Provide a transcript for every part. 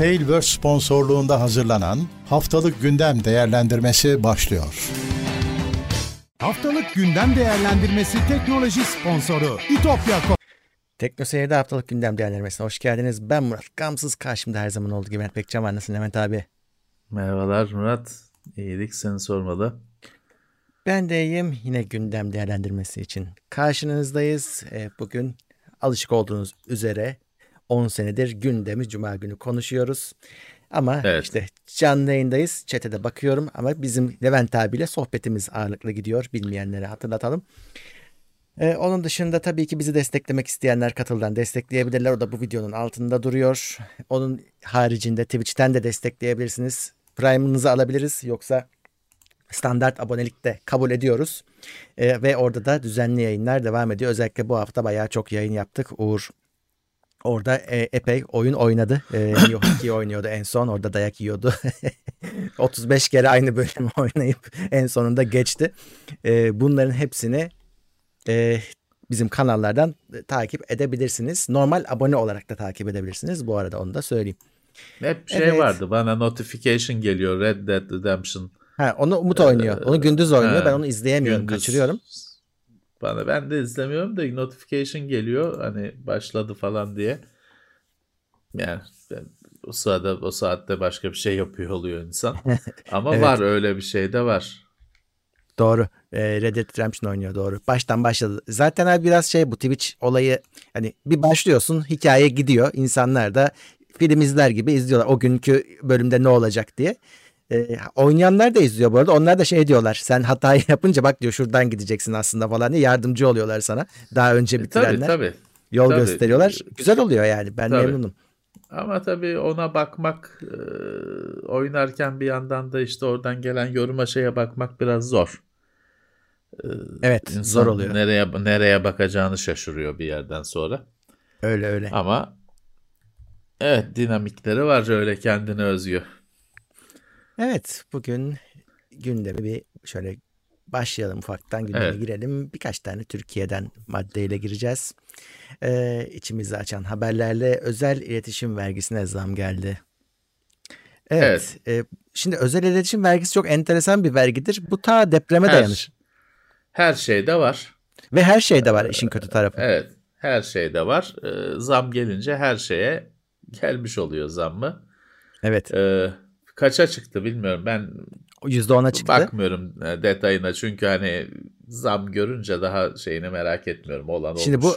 Tailverse sponsorluğunda hazırlanan Haftalık Gündem Değerlendirmesi başlıyor. Haftalık Gündem Değerlendirmesi teknoloji sponsoru itopya.com Tekno Seyir'de haftalık gündem değerlendirmesine hoş geldiniz. Ben Murat. Gamsız karşımda her zaman olduğu gibi Mehmet Pekcan var. Nasılsın Levent abi? Merhabalar Murat. İyilik seni sormalı. Ben de iyiyim. Yine gündem değerlendirmesi için karşınızdayız. E, bugün alışık olduğunuz üzere 10 senedir gündemi cuma günü konuşuyoruz. Ama Evet. işte canlı yayındayız. Çetede bakıyorum ama bizim Levent abiyle sohbetimiz ağırlıklı gidiyor. Bilmeyenlere hatırlatalım. Ee, onun dışında tabii ki bizi desteklemek isteyenler katıldan destekleyebilirler. O da bu videonun altında duruyor. Onun haricinde Twitch'ten de destekleyebilirsiniz. Prime'ınızı alabiliriz. Yoksa standart abonelik de kabul ediyoruz. Ee, ve orada da düzenli yayınlar devam ediyor. Özellikle bu hafta bayağı çok yayın yaptık. Uğur orada e, epey oyun oynadı. E, Nioh 2'yi oynuyordu en son. Orada dayak yiyordu. 35 kere aynı bölümü oynayıp en sonunda geçti. E, bunların hepsini e, bizim kanallardan takip edebilirsiniz. Normal abone olarak da takip edebilirsiniz. Bu arada onu da söyleyeyim. Hep şey Evet. vardı bana notification geliyor Red Dead Redemption. Ha, onu Umut oynuyor. Onu gündüz oynuyor. Ha, ben onu izleyemiyorum. gündüz. Kaçırıyorum. Bana ben de izlemiyorum da notification geliyor hani başladı falan diye. Yani o sırada o saatte başka bir şey yapıyor oluyor insan. Ama Evet. var öyle bir şey de var. Doğru. E, Red Dead Redemption oynuyor doğru. Baştan başladı. Zaten abi biraz şey bu Twitch olayı hani bir başlıyorsun hikaye gidiyor. İnsanlar da film izler gibi izliyorlar. O günkü bölümde ne olacak diye. E, oynayanlar da izliyor bu arada. Onlar da şey diyorlar. Sen hatayı yapınca bak diyor şuradan gideceksin aslında falan diye yardımcı oluyorlar sana. Daha önce E, bitirenler tabii tabii. yol tabii. gösteriyorlar. Güzel oluyor yani. Ben Tabii. memnunum. Ama tabii ona bakmak e, oynarken bir yandan da işte oradan gelen yoruma şeye bakmak biraz zor. Evet İnsan zor oluyor. Nereye nereye bakacağını şaşırıyor bir yerden sonra. Öyle öyle. Ama evet dinamikleri var öyle kendine özgü. Evet bugün gündemi bir şöyle başlayalım ufaktan gündeme Evet. girelim. Birkaç tane Türkiye'den maddeyle gireceğiz. Ee, içimizi açan haberlerle özel iletişim vergisine zam geldi. Evet. e, şimdi özel iletişim vergisi çok enteresan bir vergidir. Bu ta depreme Her- dayanır. Her şeyde var. Ve her şeyde var işin kötü tarafı. Evet her şeyde var. Ee, zam gelince her şeye gelmiş oluyor zam mı? Evet. Ee, kaça çıktı bilmiyorum. Ben %10'a çıktı. bakmıyorum e, detayına çünkü hani zam görünce daha şeyini merak etmiyorum olan Şimdi olmuş.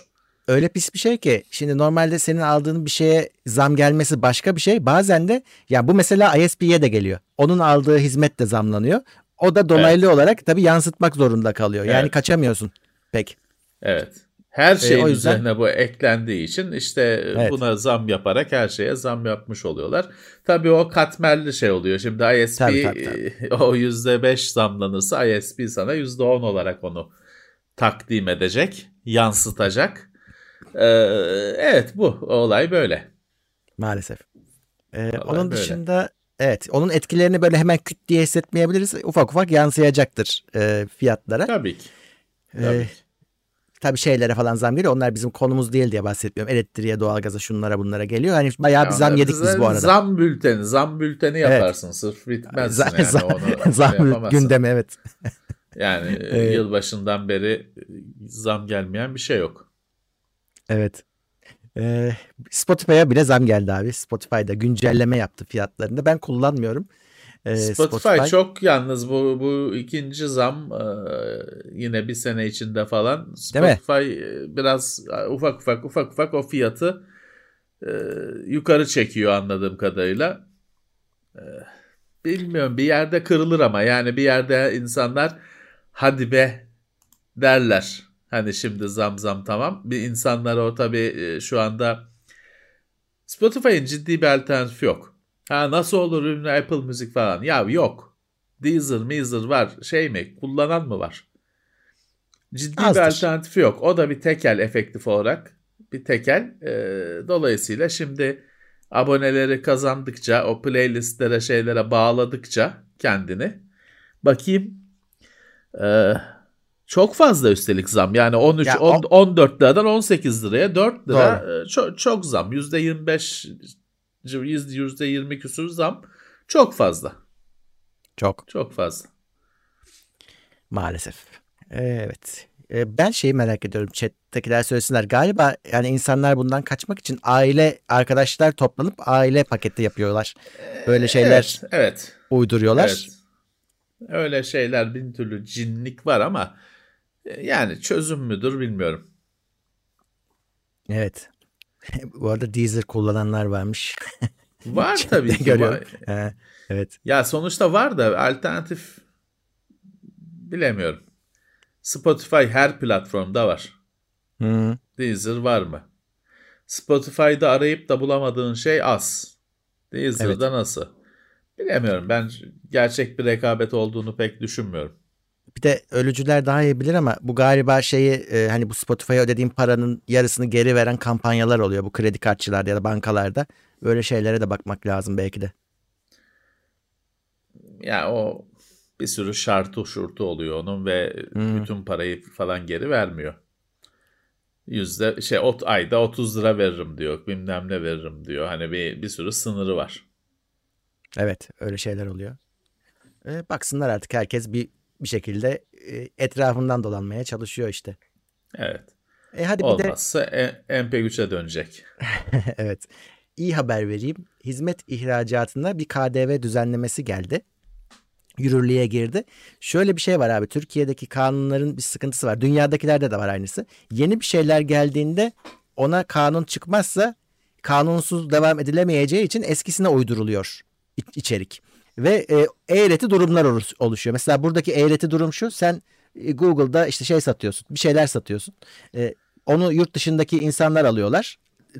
bu öyle pis bir şey ki şimdi normalde senin aldığın bir şeye zam gelmesi başka bir şey. Bazen de ya bu mesela ISP'ye de geliyor. Onun aldığı hizmet de zamlanıyor. O da dolaylı olarak tabii yansıtmak zorunda kalıyor. Yani Evet. kaçamıyorsun pek. Evet. Her şeyin E, o yüzden- üzerine bu eklendiği için işte Evet. buna zam yaparak her şeye zam yapmış oluyorlar. Tabii o katmerli şey oluyor. Şimdi ISP Tabii, tabii, e, o %5 zamlanırsa ISP sana %10 olarak onu takdim edecek, yansıtacak. Ee, evet bu olay böyle. Maalesef. Ee, Vallahi onun böyle. dışında evet onun etkilerini böyle hemen küt diye hissetmeyebiliriz. Ufak ufak yansıyacaktır e, fiyatlara. Tabii ki. Ee, Tabii ki. Tabii şeylere falan zam geliyor. Onlar bizim konumuz değil diye bahsetmiyorum. Elektriğe, doğalgaza, şunlara bunlara geliyor. Hani bayağı bir zam yedik biz bu arada. Zam bülteni, zam bülteni Evet. yaparsın sırf bitmezsin yani zam- onu zam şey gündemi evet. Yani e, Evet. yılbaşından beri e, zam gelmeyen bir şey yok. Evet. Ee, Spotify'a bile zam geldi abi. Spotify'da güncelleme yaptı fiyatlarında. Ben kullanmıyorum. Ee, Spotify, çok yalnız bu bu ikinci zam e, yine bir sene içinde falan? Spotify e, biraz e, ufak ufak ufak ufak o fiyatı e, yukarı çekiyor anladığım kadarıyla. E, bilmiyorum bir yerde kırılır ama yani bir yerde insanlar hadi be derler. Hani şimdi zam zam tamam. Bir insanlar o tabii şu anda Spotify'ın ciddi bir alternatifi yok. Ha nasıl olur ürünü Apple Müzik falan. Ya yok. Deezer, Meezer var. Şey mi? Kullanan mı var? Ciddi Azdır. bir alternatifi yok. O da bir tekel efektif olarak. Bir tekel. E, dolayısıyla şimdi aboneleri kazandıkça, o playlistlere şeylere bağladıkça kendini bakayım e, çok fazla üstelik zam. Yani 13 Ya on- 14 liradan 18 liraya 4 lira e, çok, çok zam. %25 %20 küsur zam çok fazla. Çok Çok fazla. maalesef. Evet. E, Ben şeyi merak ediyorum. Chat'tekiler söylesinler. Galiba yani insanlar bundan kaçmak için aile arkadaşlar toplanıp aile paketi yapıyorlar. Böyle şeyler Evet, evet. uyduruyorlar. Evet. Öyle şeyler bin türlü cinlik var ama e, yani çözüm müdür bilmiyorum. Evet. Bu arada Deezer kullananlar varmış. Var tabii ki. Görüyorum. var. Evet. Ya sonuçta var da alternatif bilemiyorum. Spotify her platformda var. Hı. Deezer var mı? Spotify'da arayıp da bulamadığın şey az. Deezer'da nasıl? Bilemiyorum. Ben gerçek bir rekabet olduğunu pek düşünmüyorum. Bir de ölücüler daha iyi bilir ama bu galiba şeyi e, hani bu Spotify'a ödediğim paranın yarısını geri veren kampanyalar oluyor bu kredi kartçılarda ya da bankalarda. Böyle şeylere de bakmak lazım belki de. Ya o bir sürü şartı şurtu oluyor onun ve bütün parayı falan geri vermiyor. Yüzde şey ot ayda 30 lira veririm diyor. Bilmem ne veririm diyor. Hani bir bir sürü sınırı var. Evet öyle şeyler oluyor. E, baksınlar artık herkes bir bir şekilde e, etrafından dolanmaya çalışıyor işte. Evet. E hadi de Olmazsa E- MP3'e dönecek. evet. İyi haber vereyim. Hizmet ihracatında bir KDV düzenlemesi geldi. Yürürlüğe girdi. Şöyle bir şey var abi. Türkiye'deki kanunların bir sıkıntısı var. Dünyadakilerde de var aynısı. Yeni bir şeyler geldiğinde ona kanun çıkmazsa kanunsuz devam edilemeyeceği için eskisine uyduruluyor iç- içerik. Ve e, eğreti durumlar oluş- oluşuyor. Mesela buradaki eğreti durum şu. Sen e, Google'da işte şey satıyorsun. Bir şeyler satıyorsun. E, onu yurt dışındaki insanlar alıyorlar.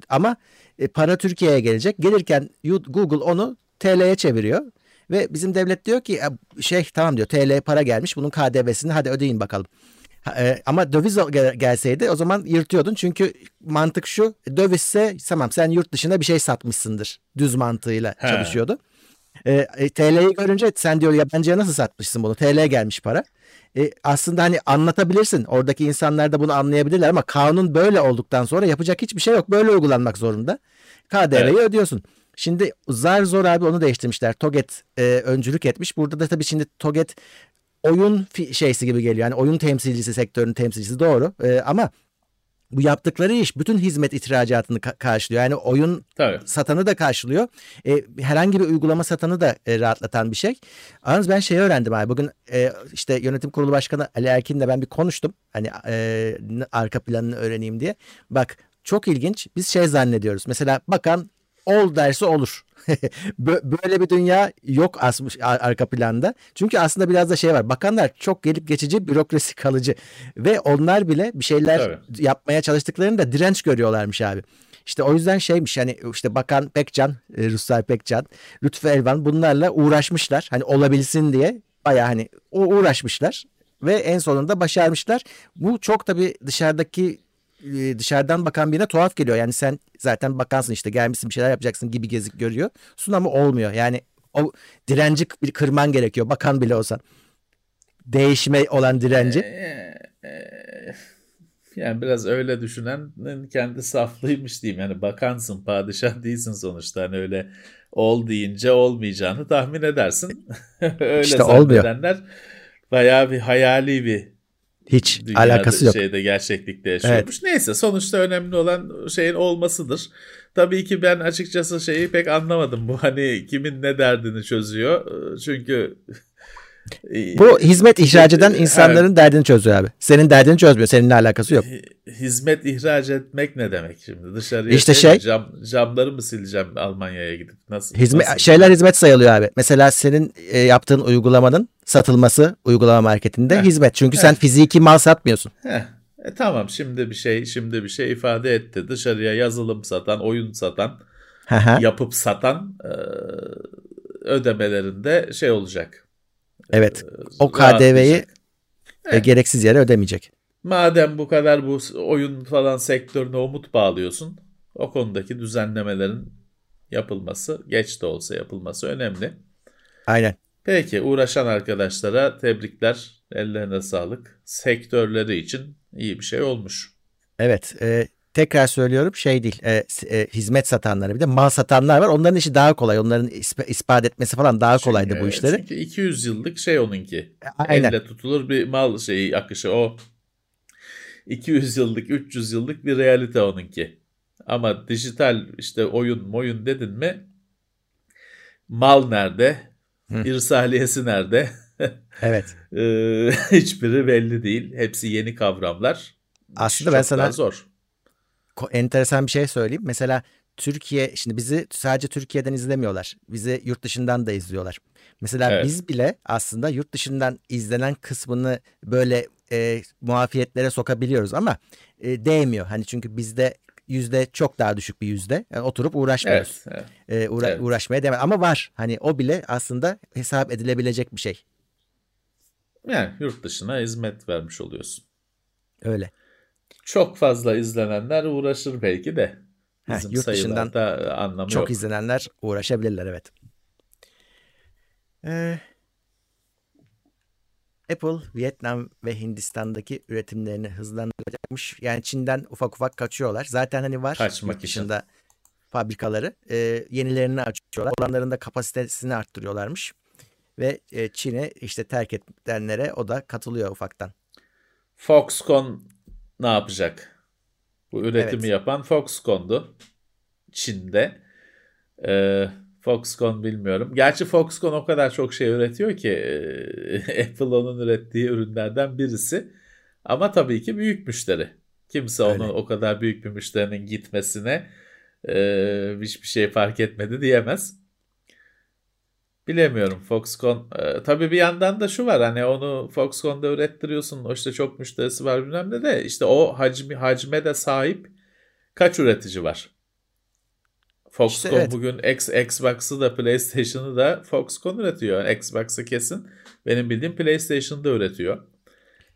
Ama e, para Türkiye'ye gelecek. Gelirken Google onu TL'ye çeviriyor. Ve bizim devlet diyor ki "E, şey tamam diyor TL para gelmiş bunun KDV'sini hadi ödeyin bakalım. E, ama döviz gelseydi o zaman yırtıyordun. Çünkü mantık şu dövizse tamam sen yurt dışına bir şey satmışsındır. Düz mantığıyla He. çalışıyordu. E, e, TL'yi görünce sen diyor yabancıya nasıl satmışsın bunu? TL gelmiş para. E, aslında hani anlatabilirsin. Oradaki insanlar da bunu anlayabilirler ama kanun böyle olduktan sonra yapacak hiçbir şey yok. Böyle uygulanmak zorunda. KDV'yi Evet. ödüyorsun. Şimdi zar zor abi onu değiştirmişler. Toget e, öncülük etmiş. Burada da tabii şimdi Toget oyun şeysi gibi geliyor. Yani oyun temsilcisi, sektörün temsilcisi doğru. E, ama bu yaptıkları iş bütün hizmet ihracatını ka- karşılıyor. Yani oyun Tabii. satanı da karşılıyor. E, herhangi bir uygulama satanı da e, rahatlatan bir şey. Yalnız ben şeyi öğrendim abi. Bugün e, işte yönetim kurulu başkanı Ali Erkin'le ben bir konuştum. Hani e, arka planını öğreneyim diye. Bak çok ilginç. Biz şey zannediyoruz. Mesela bakan ol derse olur. Bö- Böyle bir dünya yok asmış ar- arka planda. Çünkü aslında biraz da şey var. Bakanlar çok gelip geçici, bürokrasi kalıcı ve onlar bile bir şeyler Tabii. yapmaya çalıştıklarında direnç görüyorlarmış abi. İşte o yüzden şeymiş hani işte Bakan Pekcan, e, Ruslar Pekcan, Lütfü Elvan bunlarla uğraşmışlar. Hani olabilsin diye bayağı hani uğraşmışlar ve en sonunda başarmışlar. Bu çok tabii dışarıdaki e, dışarıdan bakan birine tuhaf geliyor. Yani sen zaten bakansın işte gelmişsin bir şeyler yapacaksın gibi gezik görüyor. Sun ama olmuyor. Yani o direnci bir kırman gerekiyor. Bakan bile olsan. Değişime olan direnci. Ee, e, Yani biraz öyle düşünenin kendi saflıymış diyeyim. Yani bakansın, padişah değilsin sonuçta. Hani öyle ol deyince olmayacağını tahmin edersin. öyle İşte olmuyor. zannedenler bayağı bir hayali bir Hiç dünyada alakası yok. şeyde gerçeklikte yaşıyormuş. Neyse sonuçta önemli olan şeyin olmasıdır. Tabii ki ben açıkçası şeyi pek anlamadım. Bu hani kimin ne derdini çözüyor. Çünkü Bu hizmet ihraç eden Evet. insanların derdini çözüyor abi. Senin derdini çözmüyor. Seninle alakası yok. hizmet ihraç etmek ne demek şimdi? Dışarıya İşte mi, şey- cam, camları mı sileceğim Almanya'ya gidip? Nasıl? Hizmet nasıl? şeyler hizmet sayılıyor abi. Mesela senin e, yaptığın uygulamanın satılması uygulama marketinde Heh. hizmet. Çünkü sen fiziki mal satmıyorsun. Heh. E, tamam şimdi bir şey şimdi bir şey ifade etti. Dışarıya yazılım satan, oyun satan, yapıp satan e, ödemelerinde şey olacak. Evet. O rahatlayacak. KDV'yi e, gereksiz yere ödemeyecek. Madem bu kadar bu oyun falan sektörüne umut bağlıyorsun, o konudaki düzenlemelerin yapılması, geç de olsa yapılması önemli. Aynen. Peki uğraşan arkadaşlara tebrikler, ellerine sağlık. Sektörleri için iyi bir şey olmuş. Evet. e, tekrar söylüyorum şey değil e, e, hizmet satanları bir de mal satanlar var. Onların işi daha kolay. Onların isp- ispat etmesi falan daha kolaydı bu işleri. Çünkü 200 yıllık şey onunki. Aynen. Elle tutulur bir mal şeyi akışı o. 200 yıllık 300 yıllık bir realite onunki. Ama dijital işte oyun moyun dedin mi mal nerede? Hı. İrsaliyesi nerede? Evet. Hiçbiri belli değil. Hepsi yeni kavramlar. Aslında Çok ben sana- zor. Enteresan bir şey söyleyeyim. Mesela Türkiye şimdi bizi sadece Türkiye'den izlemiyorlar. Bizi yurt dışından da izliyorlar. Mesela Evet. biz bile aslında yurt dışından izlenen kısmını böyle e, muafiyetlere sokabiliyoruz ama e, değmiyor. Hani çünkü bizde yüzde çok daha düşük bir yüzde. Yani oturup uğraşmıyoruz. Evet, evet. E, uğra- Evet. Uğraşmaya devam. Ama var. Hani o bile aslında hesap edilebilecek bir şey. Yani yurt dışına hizmet vermiş oluyorsun. Öyle. Çok fazla izlenenler uğraşır belki de. Heh, Bizim yurt dışından sayılarda anlamı Çok yok. izlenenler uğraşabilirler evet. Ee, Apple Vietnam ve Hindistan'daki üretimlerini hızlandıracakmış. Yani Çin'den ufak ufak kaçıyorlar. Zaten hani var Kaçmak yurt dışında fabrikaları. Ee, yenilerini açıyorlar. Olanların da kapasitesini arttırıyorlarmış. Ve e, Çin'e işte terk edenlere o da katılıyor ufaktan. Foxconn ne yapacak? Bu üretimi Evet. yapan Foxconn'du. Çin'de. Ee, Foxconn bilmiyorum. Gerçi Foxconn o kadar çok şey üretiyor ki e, Apple onun ürettiği ürünlerden birisi. Ama tabii ki büyük müşteri. Kimse Öyle. onun o kadar büyük bir müşterinin gitmesine e, hiçbir şey fark etmedi diyemez. Bilemiyorum Foxconn. E, tabii bir yandan da şu var hani onu Foxconn'da ürettiriyorsun. O işte çok müşterisi var bilmem ne de işte o hacmi hacme de sahip kaç üretici var? Foxconn İşte evet. bugün X, Xbox'ı da PlayStation'ı da Foxconn üretiyor. Yani Xbox'ı kesin benim bildiğim PlayStation'da üretiyor.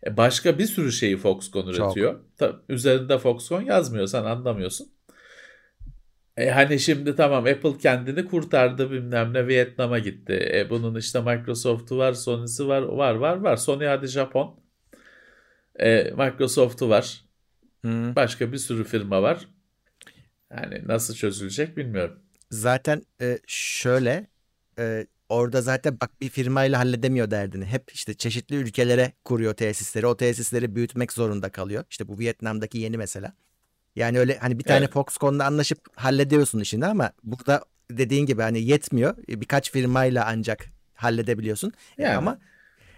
E başka bir sürü şeyi Foxconn Çok. üretiyor. Ta- üzerinde Foxconn yazmıyor sen anlamıyorsun. E hani şimdi tamam Apple kendini kurtardı bilmem ne Vietnam'a gitti. E bunun işte Microsoft'u var, Sony'si var, var var var. Sony hadi Japon. E, Microsoft'u var. Hı. Başka bir sürü firma var. Yani nasıl çözülecek bilmiyorum. Zaten e, şöyle e, orada zaten bak bir firmayla halledemiyor derdini. Hep işte çeşitli ülkelere kuruyor tesisleri. O tesisleri büyütmek zorunda kalıyor. İşte bu Vietnam'daki yeni mesela. Yani öyle hani bir tane Evet. Foxconn'la anlaşıp hallediyorsun işini ama burada dediğin gibi hani yetmiyor. E, Birkaç firmayla ancak halledebiliyorsun. E, Yani. ama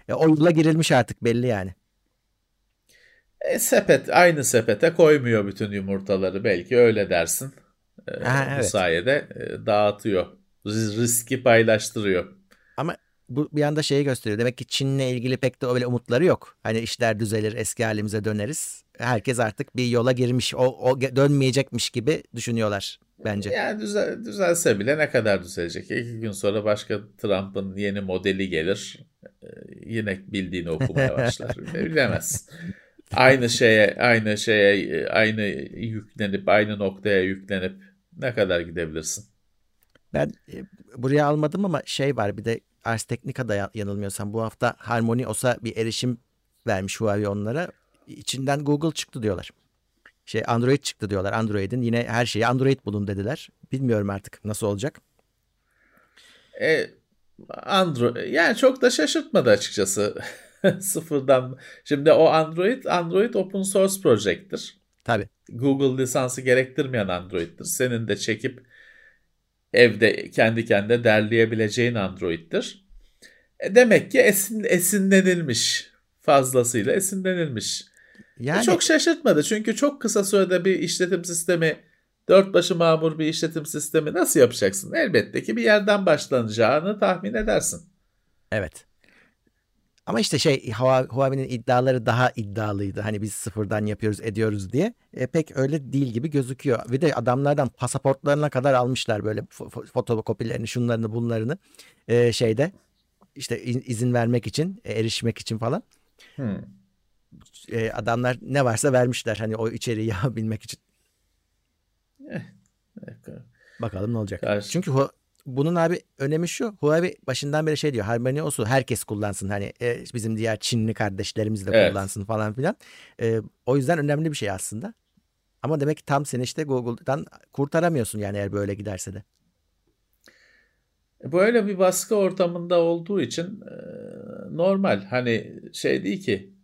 e, o yola girilmiş artık belli yani. E, sepet aynı sepete koymuyor bütün yumurtaları belki öyle dersin. E, Ha, bu evet. sayede e, dağıtıyor. Ris- Riski paylaştırıyor. Bu bir anda şeyi gösteriyor. Demek ki Çin'le ilgili pek de öyle umutları yok. Hani işler düzelir, eski halimize döneriz. Herkes artık bir yola girmiş. O, o dönmeyecekmiş gibi düşünüyorlar bence. Yani düzel, düzelse bile ne kadar düzelecek? İki gün sonra başka Trump'ın yeni modeli gelir. E, yine bildiğini okumaya başlar. Bilemez. Aynı şeye, aynı şeye, aynı yüklenip, aynı noktaya yüklenip ne kadar gidebilirsin? Ben e, buraya almadım ama şey var bir de Ars Technica'da ya- yanılmıyorsam bu hafta Harmony OS'a bir erişim vermiş Huawei onlara. İçinden Google çıktı diyorlar. Şey Android çıktı diyorlar. Android'in yine her şeyi Android bulun dediler. Bilmiyorum artık nasıl olacak. E, Android yani çok da şaşırtmadı açıkçası. Sıfırdan. Şimdi o Android Android open source project'tir. Tabii. Google lisansı gerektirmeyen Android'tir. Senin de çekip evde kendi kendine derleyebileceğin Android'tir. E demek ki esin, esinlenilmiş. Fazlasıyla esinlenilmiş. E Yani Çok şaşırtmadı çünkü çok kısa sürede bir işletim sistemi, dört başı mamur bir işletim sistemi nasıl yapacaksın? Elbette ki bir yerden başlanacağını tahmin edersin. Evet. Ama işte şey Hua- Huawei'nin iddiaları daha iddialıydı. Hani biz sıfırdan yapıyoruz ediyoruz diye. E, pek öyle değil gibi gözüküyor. Bir de adamlardan pasaportlarına kadar almışlar böyle fo- fo- fotokopilerini şunlarını bunlarını e, şeyde işte in- izin vermek için e, erişmek için falan. Hmm. E, adamlar ne varsa vermişler hani o içeriği yapabilmek için. Bakalım ne olacak. Karşı- Çünkü bunun abi önemi şu. Huawei başından beri şey diyor. Harmony OS'u herkes kullansın. Hani e, bizim diğer Çinli kardeşlerimiz de Evet. kullansın falan filan. E, o yüzden önemli bir şey aslında. Ama demek ki tam seni işte Google'dan kurtaramıyorsun yani eğer böyle giderse de. Böyle bir baskı ortamında olduğu için e, normal. Hani şey değil ki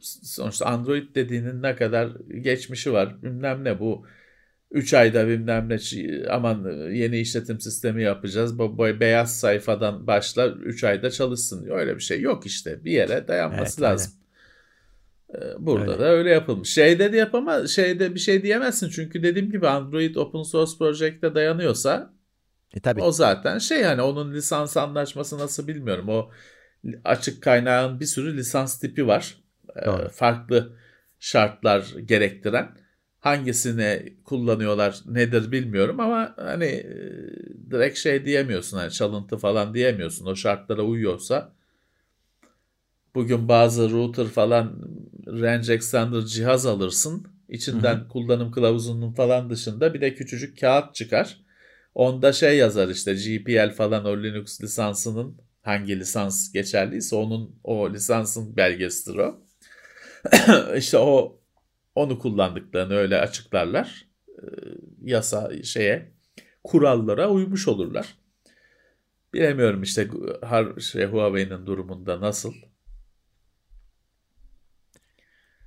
sonuçta Android dediğinin ne kadar geçmişi var bilmem ne bu 3 ayda bilmem ne aman yeni işletim sistemi yapacağız bu beyaz sayfadan başla 3 ayda çalışsın öyle bir şey yok işte bir yere dayanması evet, lazım. Öyle. Burada öyle. da öyle yapılmış. Şeyde de yapama şeyde bir şey diyemezsin çünkü dediğim gibi Android Open Source Project'te dayanıyorsa e, tabii. o zaten şey hani onun lisans anlaşması nasıl bilmiyorum. O açık kaynağın bir sürü lisans tipi var. Doğru. farklı şartlar gerektiren hangisini kullanıyorlar nedir bilmiyorum ama hani e, direkt şey diyemiyorsun hani çalıntı falan diyemiyorsun. O şartlara uyuyorsa bugün bazı router falan range extender cihaz alırsın. İçinden hı hı. kullanım kılavuzunun falan dışında bir de küçücük kağıt çıkar. Onda şey yazar işte GPL falan o Linux lisansının hangi lisans geçerliyse onun o lisansın belgesidir o. İşte o onu kullandıklarını öyle açıklarlar. E, yasa şeye kurallara uymuş olurlar. Bilemiyorum işte şey, Huawei'nin durumunda nasıl.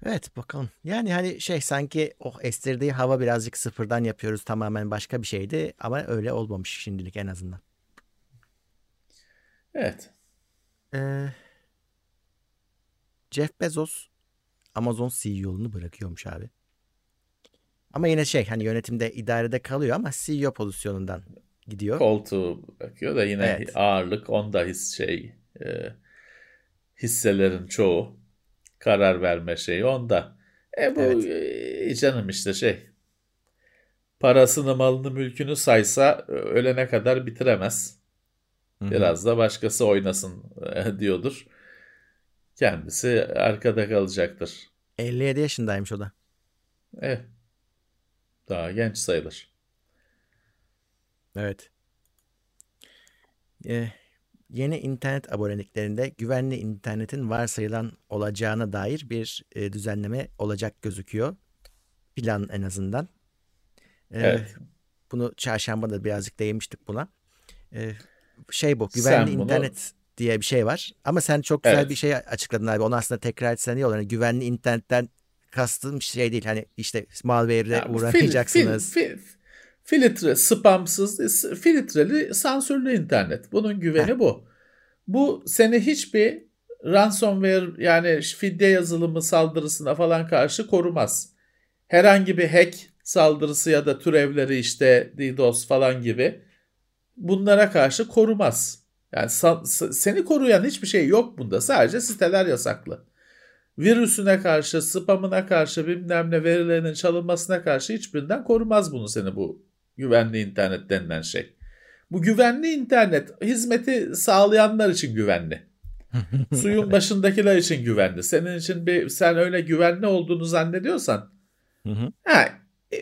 Evet bakalım. Yani hani şey sanki oh estirdiği hava birazcık sıfırdan yapıyoruz tamamen başka bir şeydi ama öyle olmamış şimdilik en azından. Evet. Ee, Jeff Bezos Amazon CEO'luğunu bırakıyormuş abi. Ama yine şey hani yönetimde idarede kalıyor ama CEO pozisyonundan gidiyor. Koltuğu bırakıyor da yine evet. ağırlık onda his şey e, hisselerin çoğu karar verme şeyi onda. E bu evet. e, canım işte şey parasını malını mülkünü saysa ölene kadar bitiremez. Hı-hı. Biraz da başkası oynasın e, diyordur. Kendisi arkada kalacaktır. 57 yaşındaymış o da. Evet. Daha genç sayılır. Evet. Ee, yeni internet aboneliklerinde güvenli internetin varsayılan olacağına dair bir e, düzenleme olacak gözüküyor. Plan en azından. Ee, evet. Bunu çarşamba da birazcık değinmiştik buna. Ee, şey bu güvenli Sen internet diye bir şey var. Ama sen çok güzel evet. bir şey açıkladın abi. Onu aslında tekrar etsen iyi olur. Yani güvenli internetten kastım şey değil. Hani işte malware'e uğramayacaksınız. Fil, fil, fil, filtre, spamsız, filtreli, sansürlü internet. Bunun güveni Heh. bu. Bu seni hiçbir ransomware yani fidye yazılımı saldırısına falan karşı korumaz. Herhangi bir hack saldırısı ya da türevleri işte DDoS falan gibi bunlara karşı korumaz. Yani seni koruyan hiçbir şey yok bunda. Sadece siteler yasaklı. Virüsüne karşı, spamına karşı, bilmem ne verilerinin çalınmasına karşı hiçbirinden korumaz bunu seni bu güvenli internet denilen şey. Bu güvenli internet hizmeti sağlayanlar için güvenli. Suyun başındakiler için güvenli. Senin için bir sen öyle güvenli olduğunu zannediyorsan ha, e,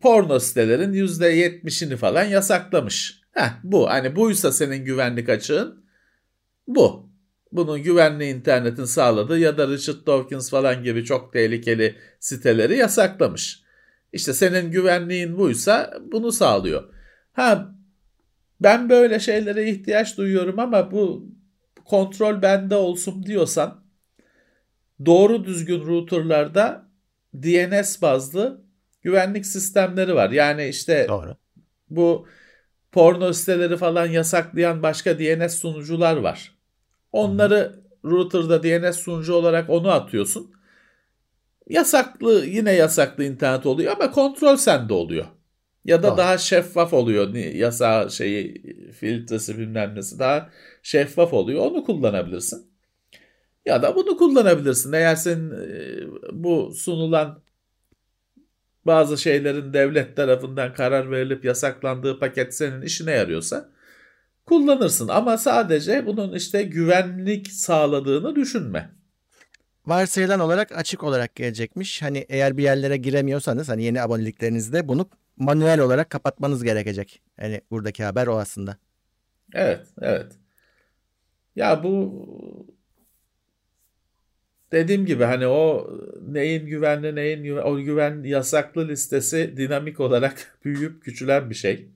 porno sitelerin %70'ini falan yasaklamış. Heh, bu hani buysa senin güvenlik açığın bu. Bunun güvenli internetin sağladığı ya da Richard Dawkins falan gibi çok tehlikeli siteleri yasaklamış. İşte senin güvenliğin buysa bunu sağlıyor. Ha ben böyle şeylere ihtiyaç duyuyorum ama bu kontrol bende olsun diyorsan doğru düzgün routerlarda DNS bazlı güvenlik sistemleri var. Yani işte Doğru. bu porno siteleri falan yasaklayan başka DNS sunucular var. Onları router'da DNS sunucu olarak onu atıyorsun. Yasaklı yine yasaklı internet oluyor ama kontrol sende oluyor. Ya da tamam. daha şeffaf oluyor. Yasa şeyi filtresi bilmem nesi daha şeffaf oluyor. Onu kullanabilirsin. Ya da bunu kullanabilirsin. Eğer senin e, bu sunulan bazı şeylerin devlet tarafından karar verilip yasaklandığı paket senin işine yarıyorsa kullanırsın. Ama sadece bunun işte güvenlik sağladığını düşünme. Varsayılan olarak açık olarak gelecekmiş. Hani eğer bir yerlere giremiyorsanız hani yeni aboneliklerinizde bunu manuel olarak kapatmanız gerekecek. Hani buradaki haber o aslında. Evet, evet. Ya bu dediğim gibi hani o neyin güvenli neyin güven, o güven yasaklı listesi dinamik olarak büyüyüp küçülen bir şey.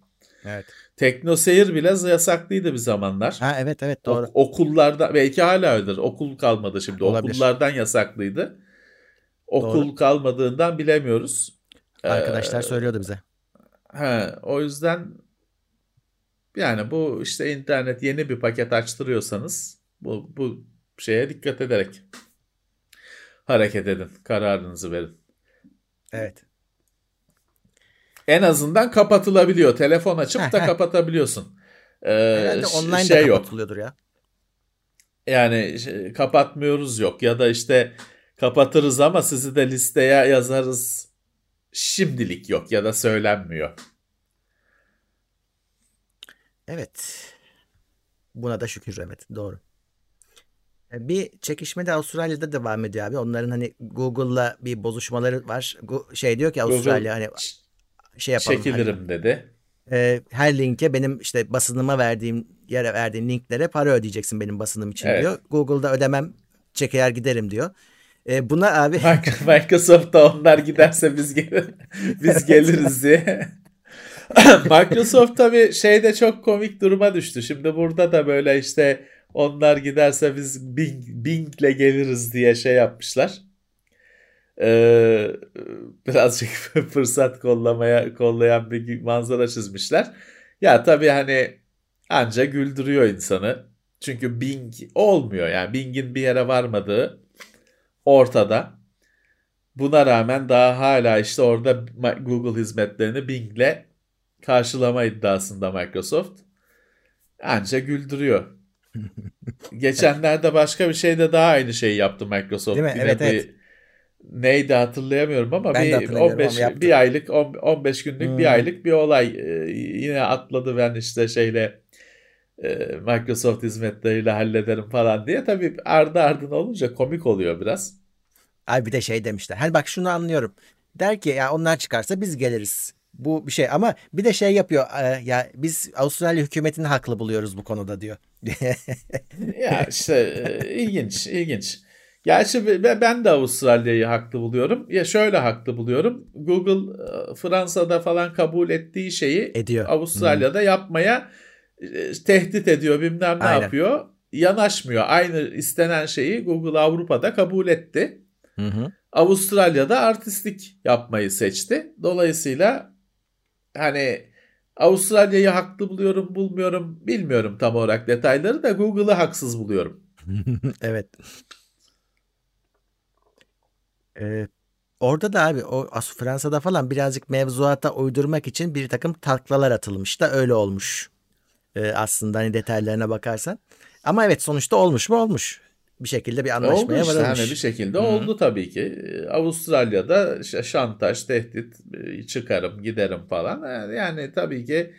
Evet. Teknoseyir bile yasaklıydı bir zamanlar. Ha evet evet doğru. O- okullarda belki hala öyledir. Okul kalmadı şimdi. Olabilir. Okullardan yasaklıydı. Okul Doğru. kalmadığından bilemiyoruz. Arkadaşlar Ee, söylüyordu bize. He, o yüzden yani bu işte internet yeni bir paket açtırıyorsanız bu, bu şeye dikkat ederek hareket edin. Kararınızı verin. Evet. En azından kapatılabiliyor. Telefon açıp da kapatabiliyorsun. Ee, Herhalde online şey de yok. kapatılıyordur ya. Yani şey, kapatmıyoruz yok ya da işte kapatırız ama sizi de listeye yazarız. Şimdilik yok ya da söylenmiyor. Evet. Buna da şükür evet doğru. E, Bir çekişme de Avustralya'da devam ediyor abi. Onların hani Google'la bir bozuşmaları var. Şey diyor ki Avustralya hani Ç- şey yapalım. hani, Çekilirim dedi. e, her linke benim işte basınıma verdiğim yere verdiğim linklere para ödeyeceksin benim basınım için Evet. diyor. Google'da ödemem çeker giderim diyor. E, buna abi Microsoft'ta onlar giderse biz gelir, biz geliriz diye. Microsoft tabii şeyde çok komik duruma düştü. Şimdi burada da böyle işte onlar giderse biz Bing, Bing'le geliriz diye şey yapmışlar. Ee, birazcık fırsat kollamaya kollayan bir manzara çizmişler. Ya tabii hani anca güldürüyor insanı. Çünkü Bing olmuyor yani Bing'in bir yere varmadığı ortada. Buna rağmen daha hala işte orada Google hizmetlerini Bing'le karşılama iddiasında Microsoft. Anca güldürüyor. Geçenlerde başka bir şeyde daha aynı şeyi yaptı Microsoft. Değil mi? Yine Evet, bir- evet. Neydi hatırlayamıyorum ama Ben bir hatırlamıyorum 15 ama yaptı. bir aylık on- 15 günlük Hmm. bir aylık bir olay Ee, yine atladı ben işte şeyle e, Microsoft hizmetleriyle hallederim falan diye. Tabii ardı ardına olunca komik oluyor biraz. Ay bir de şey demişler. Hani bak şunu anlıyorum. Der ki ya onlar çıkarsa biz geliriz. Bu bir şey ama bir de şey yapıyor. e, Ya biz Avustralya hükümetini haklı buluyoruz bu konuda diyor. Ya işte e, ilginç, ilginç. Gerçi be- ben de Avustralya'yı haklı buluyorum. Ya şöyle haklı buluyorum. Google e, Fransa'da falan kabul ettiği şeyi Ediyor. Avustralya'da yapmaya e, tehdit ediyor bilmem ne Aynen. yapıyor. Yanaşmıyor. Aynı istenen şeyi Google Avrupa'da kabul etti. Hı hı. Avustralya'da artistlik yapmayı seçti. Dolayısıyla hani Avustralya'yı haklı buluyorum, bulmuyorum, bilmiyorum tam olarak detayları da Google'ı haksız buluyorum. evet. Ee, orada da abi o Fransa'da falan birazcık mevzuata uydurmak için bir takım taklalar atılmış da öyle olmuş. Ee, aslında hani detaylarına bakarsan. Ama evet sonuçta olmuş mu olmuş. Bir şekilde bir oldu anlaşmaya işte varılmış. hani bir şekilde Hı hı. oldu tabii ki. Ee, Avustralya'da şantaj, tehdit, e, çıkarım, giderim falan. Yani, yani tabii ki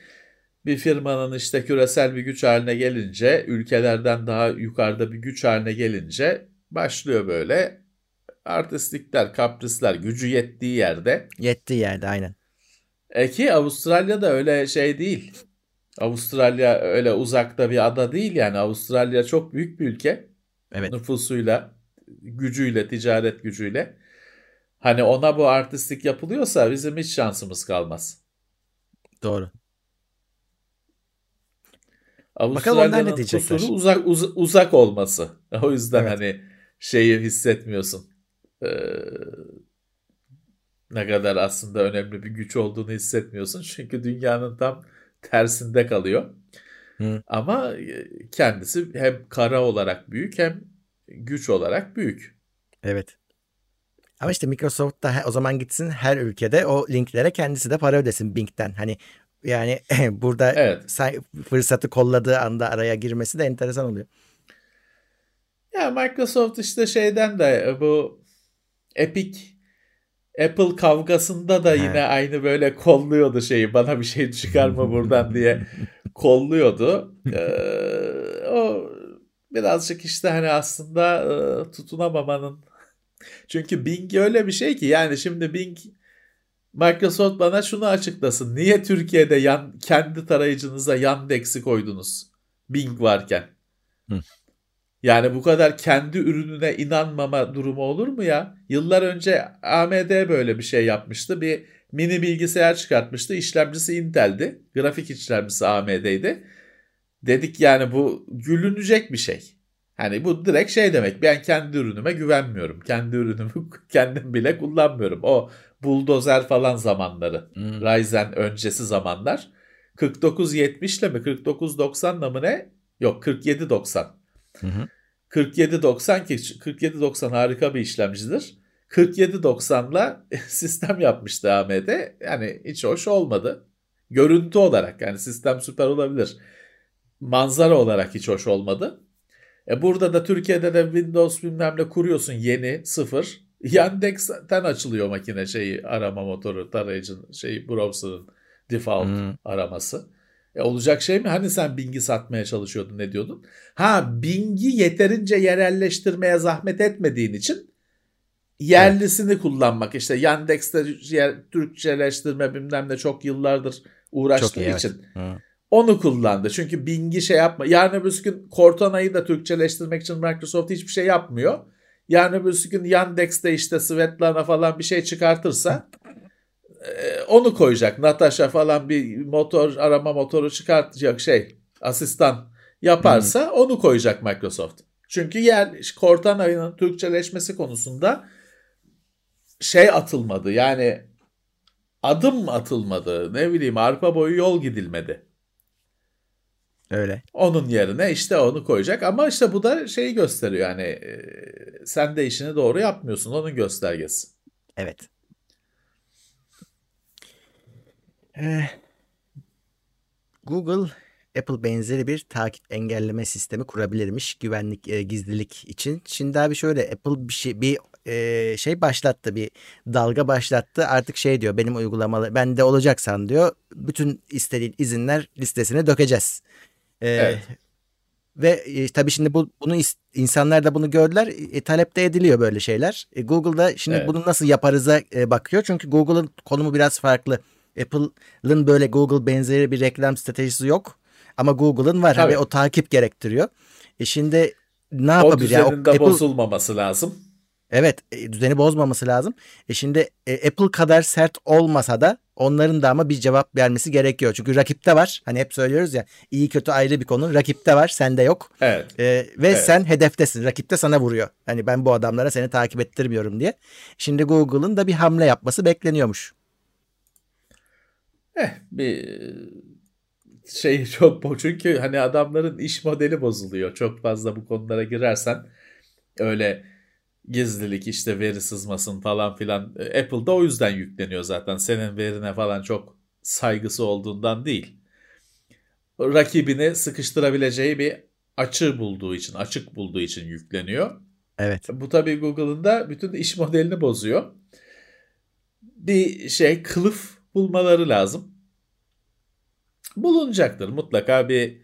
bir firmanın işte küresel bir güç haline gelince, ülkelerden daha yukarıda bir güç haline gelince başlıyor böyle artistlikler, kaprisler, gücü yettiği yerde. Yettiği yerde aynen. E ki Avustralya'da öyle şey değil. Avustralya öyle uzakta bir ada değil yani. Avustralya çok büyük bir ülke. Evet. Nüfusuyla, gücüyle, ticaret gücüyle. Hani ona bu artistlik yapılıyorsa bizim hiç şansımız kalmaz. Doğru. Avustralya'nın kusuru uzak uz- uzak olması. O yüzden Evet. hani şeyi hissetmiyorsun. Ee, ne kadar aslında önemli bir güç olduğunu hissetmiyorsun. Çünkü dünyanın tam tersinde kalıyor. Hı. Ama e, kendisi hem kara olarak büyük hem güç olarak büyük. Evet. Ama işte Microsoft da o zaman gitsin her ülkede o linklere kendisi de para ödesin Bing'den. Hani yani burada Evet. fırsatı kolladığı anda araya girmesi de enteresan oluyor. Ya Microsoft işte şeyden de e, bu Epic Apple kavgasında da yine He. aynı böyle kolluyordu şeyi bana bir şey çıkarma buradan diye kolluyordu. Ee, o birazcık işte hani aslında e, tutunamamanın çünkü Bing öyle bir şey ki yani şimdi Bing Microsoft bana şunu açıklasın. Niye Türkiye'de yan, kendi tarayıcınıza Yandex'i koydunuz? Bing varken. Hı. Yani bu kadar kendi ürününe inanmama durumu olur mu ya? Yıllar önce AMD böyle bir şey yapmıştı. Bir mini bilgisayar çıkartmıştı. İşlemcisi Intel'di. Grafik işlemcisi AMD'ydi. Dedik yani bu gülünecek bir şey. Hani bu direkt şey demek. Ben kendi ürünüme güvenmiyorum. Kendi ürünümü kendim bile kullanmıyorum. O buldozer falan zamanları. Hmm. Ryzen öncesi zamanlar. 4970 ile mi 4990 mı ne? Yok 4790. Hı hı. 4790 ki 4790 harika bir işlemcidir. 4790'la sistem yapmıştı AMD. Yani hiç hoş olmadı. Görüntü olarak yani sistem süper olabilir. Manzara olarak hiç hoş olmadı. E burada da Türkiye'de de Windows bilmem ne kuruyorsun yeni sıfır. Yandex'ten açılıyor makine şeyi arama motoru tarayıcının şey browser'ın default hmm. araması. E olacak şey mi? Hani sen Bing'i satmaya çalışıyordun ne diyordun? Ha Bing'i yeterince yerelleştirmeye zahmet etmediğin için yerlisini evet. kullanmak. İşte Yandex'te yer, Türkçeleştirme bilmem ne çok yıllardır uğraştığı iyi, için. Evet. Onu kullandı. Çünkü Bing'i şey yapma. Yarın öbür gün Cortana'yı da Türkçeleştirmek için Microsoft hiçbir şey yapmıyor. Yarın öbür gün Yandex'te işte Svetlana falan bir şey çıkartırsa e, onu koyacak. Natasha falan bir motor arama motoru çıkartacak şey asistan yaparsa hmm. onu koyacak Microsoft. Çünkü yer Cortana'nın Türkçeleşmesi konusunda şey atılmadı. Yani adım atılmadı. Ne bileyim arpa boyu yol gidilmedi. Öyle. Onun yerine işte onu koyacak ama işte bu da şeyi gösteriyor yani e, sen de işini doğru yapmıyorsun onun göstergesi. Evet. Ee, Google Apple benzeri bir takip engelleme sistemi kurabilirmiş güvenlik e, gizlilik için. Şimdi abi şöyle Apple bir şey bir e, şey başlattı bir dalga başlattı artık şey diyor benim uygulamalı bende olacaksan diyor bütün istediğin izinler listesine dökeceğiz. E, evet. Ve e, tabii şimdi bu bunu insanlar da bunu gördüler. E, talep de ediliyor böyle şeyler. E, Google'da şimdi evet. bunu nasıl yaparıza e, bakıyor. Çünkü Google'ın konumu biraz farklı. Apple'ın böyle Google benzeri bir reklam stratejisi yok. Ama Google'ın var tabii. ve o takip gerektiriyor. E şimdi ne yapabilir? O düzenin yani, Apple... bozulmaması lazım. Evet e, düzeni bozmaması lazım. E şimdi e, Apple kadar sert olmasa da onların da ama bir cevap vermesi gerekiyor. Çünkü rakipte var. Hani hep söylüyoruz ya iyi kötü ayrı bir konu. Rakipte var sende yok. Evet. E, ve evet. sen hedeftesin. Rakipte sana vuruyor. Hani ben bu adamlara seni takip ettirmiyorum diye. Şimdi Google'ın da bir hamle yapması bekleniyormuş. Eh bir şey çok bu çünkü hani adamların iş modeli bozuluyor. Çok fazla bu konulara girersen öyle gizlilik işte veri sızmasın falan filan. E, Apple'da o yüzden yükleniyor zaten. Senin verine falan çok saygısı olduğundan değil. Rakibini sıkıştırabileceği bir açı bulduğu için, açık bulduğu için yükleniyor. Evet. Bu tabii Google'ın da bütün iş modelini bozuyor. Bir şey kılıf bulmaları lazım. Bulunacaktır. Mutlaka bir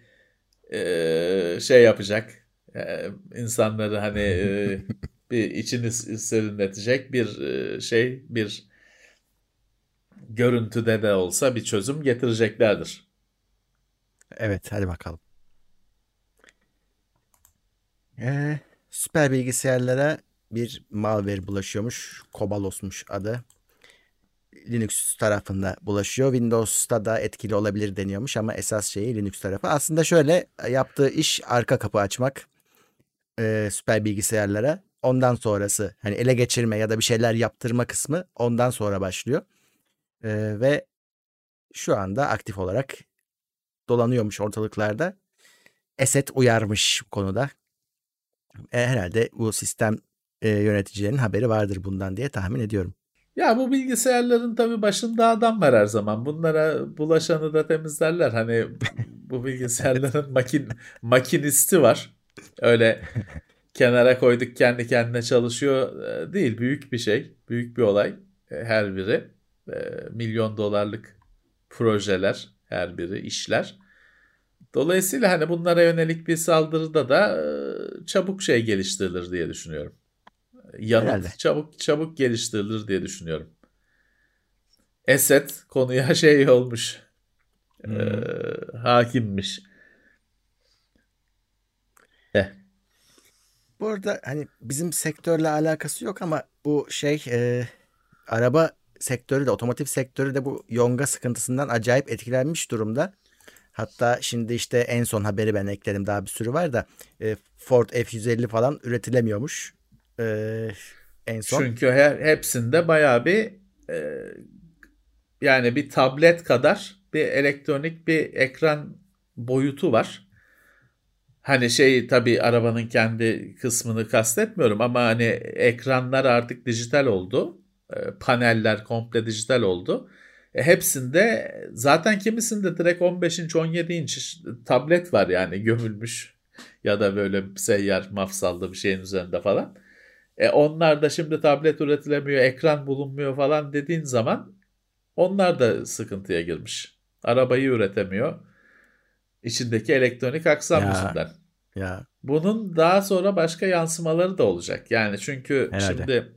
e, şey yapacak. E, insanları hani e, bir içini serinletecek bir e, şey, bir görüntüde de olsa bir çözüm getireceklerdir. Evet, hadi bakalım. Ee, süper bilgisayarlara bir malware bulaşıyormuş. Kobalos'muş adı. Linux tarafında bulaşıyor. Windows'ta da etkili olabilir deniyormuş ama esas şeyi Linux tarafı. Aslında şöyle yaptığı iş arka kapı açmak e, süper bilgisayarlara. Ondan sonrası hani ele geçirme ya da bir şeyler yaptırma kısmı ondan sonra başlıyor. E, ve şu anda aktif olarak dolanıyormuş ortalıklarda. Eset uyarmış konuda. E, herhalde bu sistem e, yöneticilerinin haberi vardır bundan diye tahmin ediyorum. Ya bu bilgisayarların tabii başında adam var her zaman. Bunlara bulaşanı da temizlerler. Hani bu bilgisayarların makin makinisti var. Öyle kenara koyduk kendi kendine çalışıyor e, değil. Büyük bir şey. Büyük bir olay. E, her biri. E, milyon dolarlık projeler her biri işler. Dolayısıyla hani bunlara yönelik bir saldırıda da çabuk şey geliştirilir diye düşünüyorum yanıt Herhalde. çabuk çabuk geliştirilir diye düşünüyorum. Esed konuya şey olmuş. Hmm. E, hakimmiş. Eh. Bu arada hani bizim sektörle alakası yok ama bu şey e, araba sektörü de otomotiv sektörü de bu yonga sıkıntısından acayip etkilenmiş durumda. Hatta şimdi işte en son haberi ben ekledim daha bir sürü var da e, Ford F-150 falan üretilemiyormuş. E, en son. Çünkü her, hepsinde bayağı bir e, yani bir tablet kadar bir elektronik bir ekran boyutu var. Hani şey tabii arabanın kendi kısmını kastetmiyorum ama hani ekranlar artık dijital oldu. E, paneller komple dijital oldu. E, hepsinde zaten kimisinde direkt 15 inç 17 inç tablet var yani gömülmüş ya da böyle seyyar mafsallı bir şeyin üzerinde falan. E onlar da şimdi tablet üretilemiyor, ekran bulunmuyor falan dediğin zaman onlar da sıkıntıya girmiş. Arabayı üretemiyor. İçindeki elektronik aksam Ya. yüzünden. Ya Bunun daha sonra başka yansımaları da olacak. Yani çünkü Herhalde. şimdi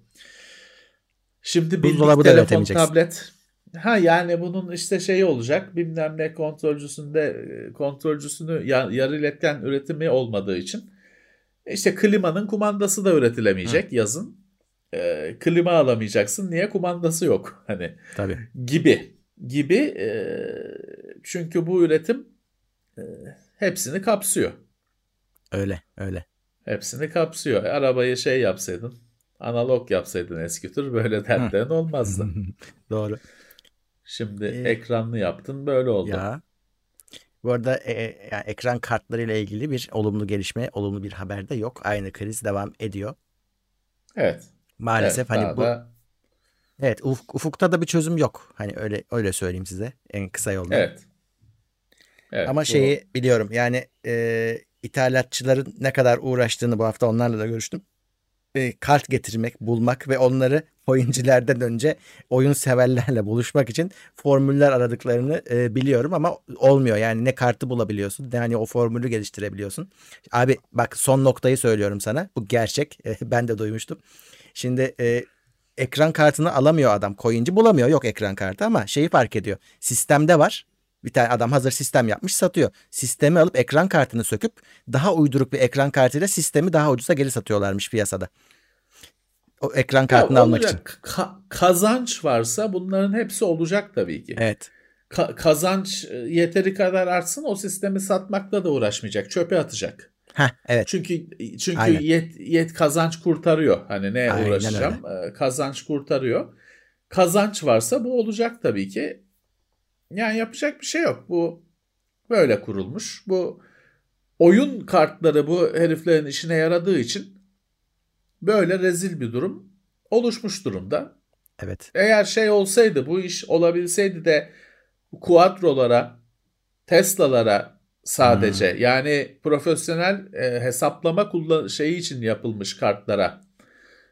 şimdi bildik telefon, tablet. Ha yani bunun işte şeyi olacak. Bilmem ne kontrolcüsünde e, kontrolcüsünü ya- yarı iletken üretimi olmadığı için işte klimanın kumandası da üretilemeyecek yazın. E, klima alamayacaksın. Niye? Kumandası yok. Hani tabii. gibi gibi e, çünkü bu üretim e, hepsini kapsıyor. Öyle öyle. Hepsini kapsıyor. E, Arabayı şey yapsaydın, analog yapsaydın eski tür böyle dertlerin olmazdı. Doğru. Şimdi Ee, ekranlı yaptın böyle oldu. Ya. Bu arada e, e, yani ekran kartları ile ilgili bir olumlu gelişme, olumlu bir haber de yok. Aynı kriz devam ediyor. Evet. Maalesef evet, hani bu da- evet ufuk- ufukta da bir çözüm yok. Hani öyle öyle söyleyeyim size en kısa yoldan. evet. Evet, Ama bu- şeyi biliyorum yani e, ithalatçıların ne kadar uğraştığını bu hafta onlarla da görüştüm. E, kart getirmek, bulmak ve onları oyunculardan önce oyun severlerle buluşmak için formüller aradıklarını e, biliyorum ama olmuyor. Yani ne kartı bulabiliyorsun ne hani o formülü geliştirebiliyorsun. Abi bak son noktayı söylüyorum sana. Bu gerçek. E, ben de duymuştum. Şimdi e, ekran kartını alamıyor adam. Coinci bulamıyor. Yok ekran kartı ama şeyi fark ediyor. Sistemde var. Bir tane adam hazır sistem yapmış satıyor. Sistemi alıp ekran kartını söküp daha uyduruk bir ekran kartıyla sistemi daha ucuza geri satıyorlarmış piyasada. O ekran Ya kartını almak için. Ka- kazanç varsa bunların hepsi olacak tabii ki. Evet. Ka- kazanç e, yeteri kadar artsın o sistemi satmakla da uğraşmayacak. Çöpe atacak. Heh, evet. Çünkü çünkü Aynen. yet, yet kazanç kurtarıyor. Hani ne Aynen uğraşacağım? Ee, Kazanç kurtarıyor. Kazanç varsa bu olacak tabii ki. Yani yapacak bir şey yok. Bu böyle kurulmuş. Bu oyun kartları bu heriflerin işine yaradığı için böyle rezil bir durum oluşmuş durumda. Evet. Eğer şey olsaydı bu iş olabilseydi de Quattro'lara, Tesla'lara sadece yani profesyonel e, hesaplama kullan şeyi için yapılmış kartlara,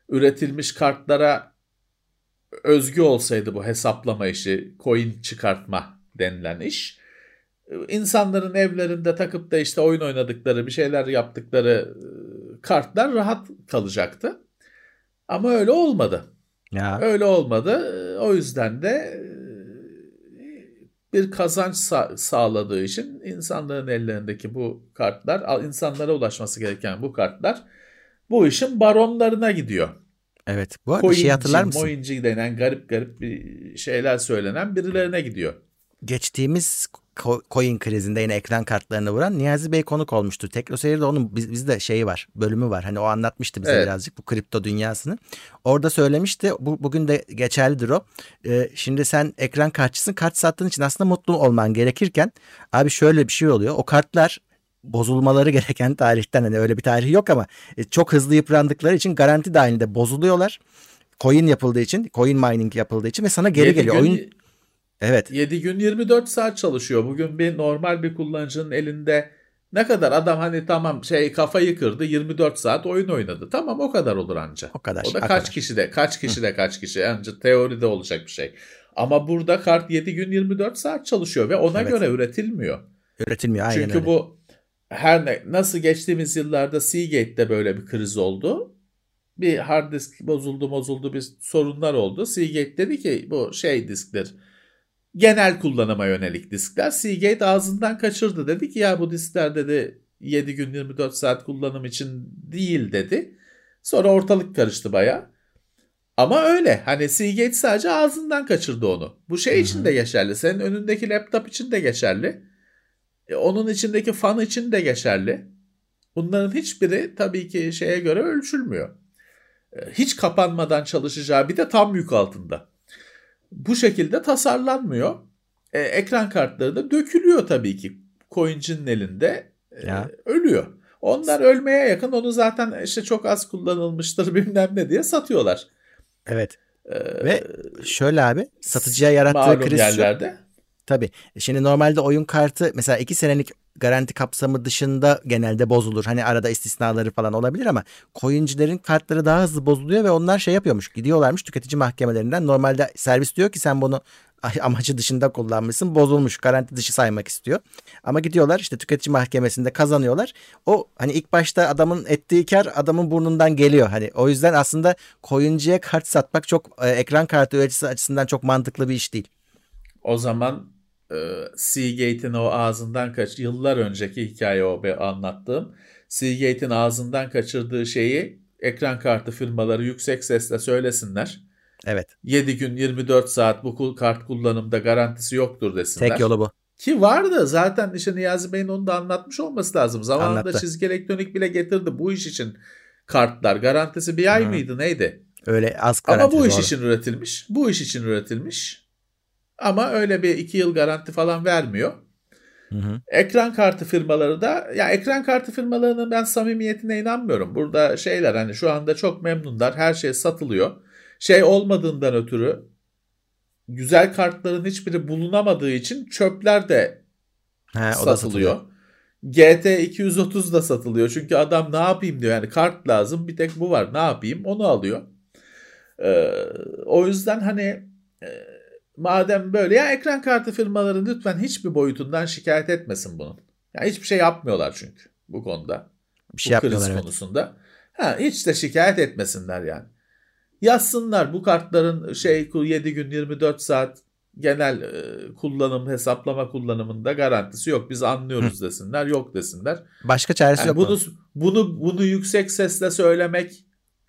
üretilmiş kartlara özgü olsaydı bu hesaplama işi, coin çıkartma denilen iş. insanların evlerinde takıp da işte oyun oynadıkları, bir şeyler yaptıkları e, kartlar rahat kalacaktı. Ama öyle olmadı. Ya Öyle olmadı. O yüzden de e, bir kazanç sa- sağladığı için insanların ellerindeki bu kartlar, insanlara ulaşması gereken bu kartlar bu işin baronlarına gidiyor. Evet. Bu arada şey hatırlar mısın? moyinci denen garip garip bir şeyler söylenen birilerine gidiyor. Geçtiğimiz coin krizinde yine ekran kartlarını vuran Niyazi Bey konuk olmuştu. Tekno Seyir'de onun biz, bizde şeyi var, bölümü var. Hani o anlatmıştı bize Evet. birazcık bu kripto dünyasını. Orada söylemişti. Bu, bugün de geçerlidir o. Ee, şimdi sen ekran kartçısın. Kart sattığın için aslında mutlu olman gerekirken abi şöyle bir şey oluyor. O kartlar bozulmaları gereken tarihten hani öyle bir tarih yok ama e, çok hızlı yıprandıkları için garanti dahilinde bozuluyorlar. Coin yapıldığı için, coin mining yapıldığı için ve sana geri geliyor. gün- Oyun evet. 7 gün 24 saat çalışıyor. Bugün bir normal bir kullanıcının elinde ne kadar adam hani tamam şey kafayı kırdı 24 saat oyun oynadı. Tamam o kadar olur anca. O kadar. O da o kaç kadar. kişi de kaç kişi de kaç kişi anca teoride olacak bir şey. Ama burada kart 7 gün 24 saat çalışıyor ve ona Evet. göre üretilmiyor. Üretilmiyor aynen Çünkü öyle. bu her ne nasıl geçtiğimiz yıllarda Seagate'de böyle bir kriz oldu. Bir hard disk bozuldu bozuldu bir sorunlar oldu. Seagate dedi ki bu şey diskler genel kullanıma yönelik diskler. Seagate ağzından kaçırdı. Dedi ki ya bu diskler dedi 7 gün 24 saat kullanım için değil dedi. Sonra ortalık karıştı baya. Ama öyle. Hani Seagate sadece ağzından kaçırdı onu. Bu şey için de geçerli. Senin önündeki laptop için de geçerli. E, onun içindeki fan için de geçerli. Bunların hiçbiri tabii ki şeye göre ölçülmüyor. E, hiç kapanmadan çalışacağı bir de tam yük altında. Bu şekilde tasarlanmıyor. E, ekran kartları da dökülüyor tabii ki. Coin'cinin elinde e, Ya. ölüyor. Onlar ölmeye yakın onu zaten işte çok az kullanılmıştır bilmem ne diye satıyorlar. Evet. Ee, Ve şöyle abi satıcıya yarattığı kriz şu. Tabii. Şimdi normalde oyun kartı mesela 2 senelik garanti kapsamı dışında genelde bozulur. Hani arada istisnaları falan olabilir ama coincilerin kartları daha hızlı bozuluyor ve onlar şey yapıyormuş. Gidiyorlarmış tüketici mahkemelerinden. Normalde servis diyor ki sen bunu amacı dışında kullanmışsın. Bozulmuş. Garanti dışı saymak istiyor. Ama gidiyorlar işte tüketici mahkemesinde kazanıyorlar. O hani ilk başta adamın ettiği kar adamın burnundan geliyor. Hani o yüzden aslında coinciye kart satmak çok e, ekran kartı üreticisi açısından çok mantıklı bir iş değil. O zaman e, Seagate'in o ağzından kaç yıllar önceki hikaye o be anlattığım. Seagate'in ağzından kaçırdığı şeyi ekran kartı firmaları yüksek sesle söylesinler. Evet. 7 gün 24 saat bu kart kullanımda garantisi yoktur desinler. Tek yolu bu. Ki vardı zaten işte Niyazi Bey'in onu da anlatmış olması lazım. Zamanında Anlattı. çizgi elektronik bile getirdi bu iş için kartlar. Garantisi bir ay Hı. mıydı neydi? Öyle az Ama garanti. bu iş doğru. için üretilmiş. Bu iş için üretilmiş. Ama öyle bir iki yıl garanti falan vermiyor. Hı hı. Ekran kartı firmaları da ya ekran kartı firmalarının ben samimiyetine inanmıyorum. Burada şeyler hani şu anda çok memnunlar. Her şey satılıyor. Şey olmadığından ötürü güzel kartların hiçbiri bulunamadığı için çöpler de Ha, o da satılıyor. GT 230 da satılıyor. Çünkü adam ne yapayım diyor. Yani kart lazım. Bir tek bu var. Ne yapayım? Onu alıyor. Ee, o yüzden hani e, madem böyle ya ekran kartı firmaları lütfen hiçbir boyutundan şikayet etmesin bunun. Ya hiçbir şey yapmıyorlar çünkü bu konuda. Bir şey bu kriz evet. konusunda. Ha, hiç de şikayet etmesinler yani. Yazsınlar bu kartların şey 7 gün 24 saat genel e, kullanım hesaplama kullanımında garantisi yok. Biz anlıyoruz desinler. Yok desinler. Başka çaresi Yani yok bunu mu? bunu bunu yüksek sesle söylemek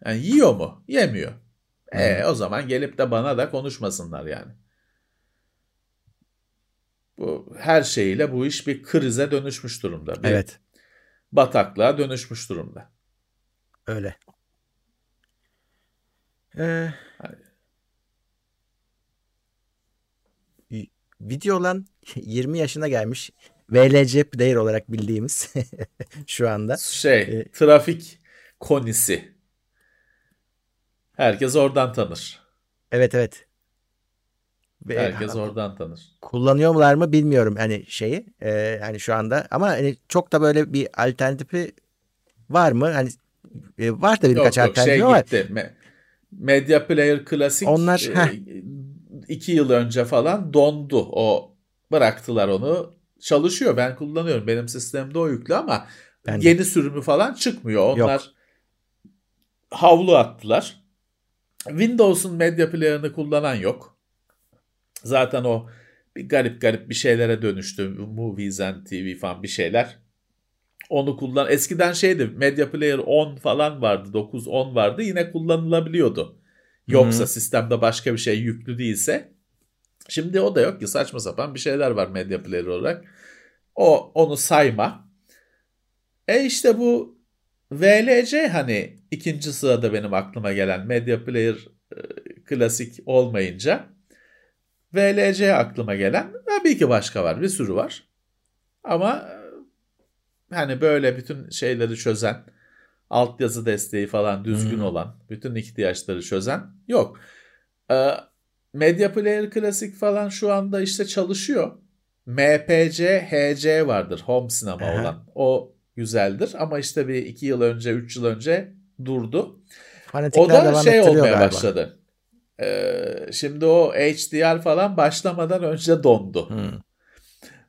yani yiyor mu? Yemiyor. E o zaman gelip de bana da konuşmasınlar yani. Bu her şeyiyle bu iş bir krize dönüşmüş durumda. Bir Evet. bataklığa dönüşmüş durumda. Öyle. Ee, video olan 20 yaşına gelmiş VLC player olarak bildiğimiz şu anda. Şey, E- trafik konisi. Herkes oradan tanır. Evet evet. Ve Herkes oradan tanır. kullanıyorlar mı bilmiyorum hani şeyi e, hani şu anda ama hani çok da böyle bir alternatifi var mı? Hani e, var da birkaç Yok yok alternatif şey ama gitti. Me- Media Player Classic Onlar- e, heh. iki yıl önce falan dondu. O bıraktılar onu. Çalışıyor. Ben kullanıyorum. Benim sistemde o yüklü ama Ben de. yeni sürümü falan çıkmıyor. Onlar Yok. havlu attılar. Windows'un medya player'ını kullanan yok. Zaten o bir garip garip bir şeylere dönüştü. Movies and TV falan bir şeyler. Onu kullan. Eskiden şeydi Media Player 10 falan vardı. 9 10 vardı. Yine kullanılabiliyordu. Yoksa Hı. sistemde başka bir şey yüklü değilse. Şimdi o da yok ki saçma sapan bir şeyler var Media Player olarak. O onu sayma. E işte bu VLC hani ikinci sırada benim aklıma gelen Media Player e, klasik olmayınca VLC aklıma gelen tabii ki başka var. Bir sürü var. Ama e, hani böyle bütün şeyleri çözen, altyazı desteği falan düzgün Hmm. olan, bütün ihtiyaçları çözen yok. E, Media Player klasik falan şu anda işte çalışıyor. MPC, HC vardır. Home Cinema Aha. olan. O güzeldir ama işte bir iki yıl önce, üç yıl önce durdu. fanatikler O da şey olmaya galiba. başladı. Ee, şimdi o HDR falan başlamadan önce dondu.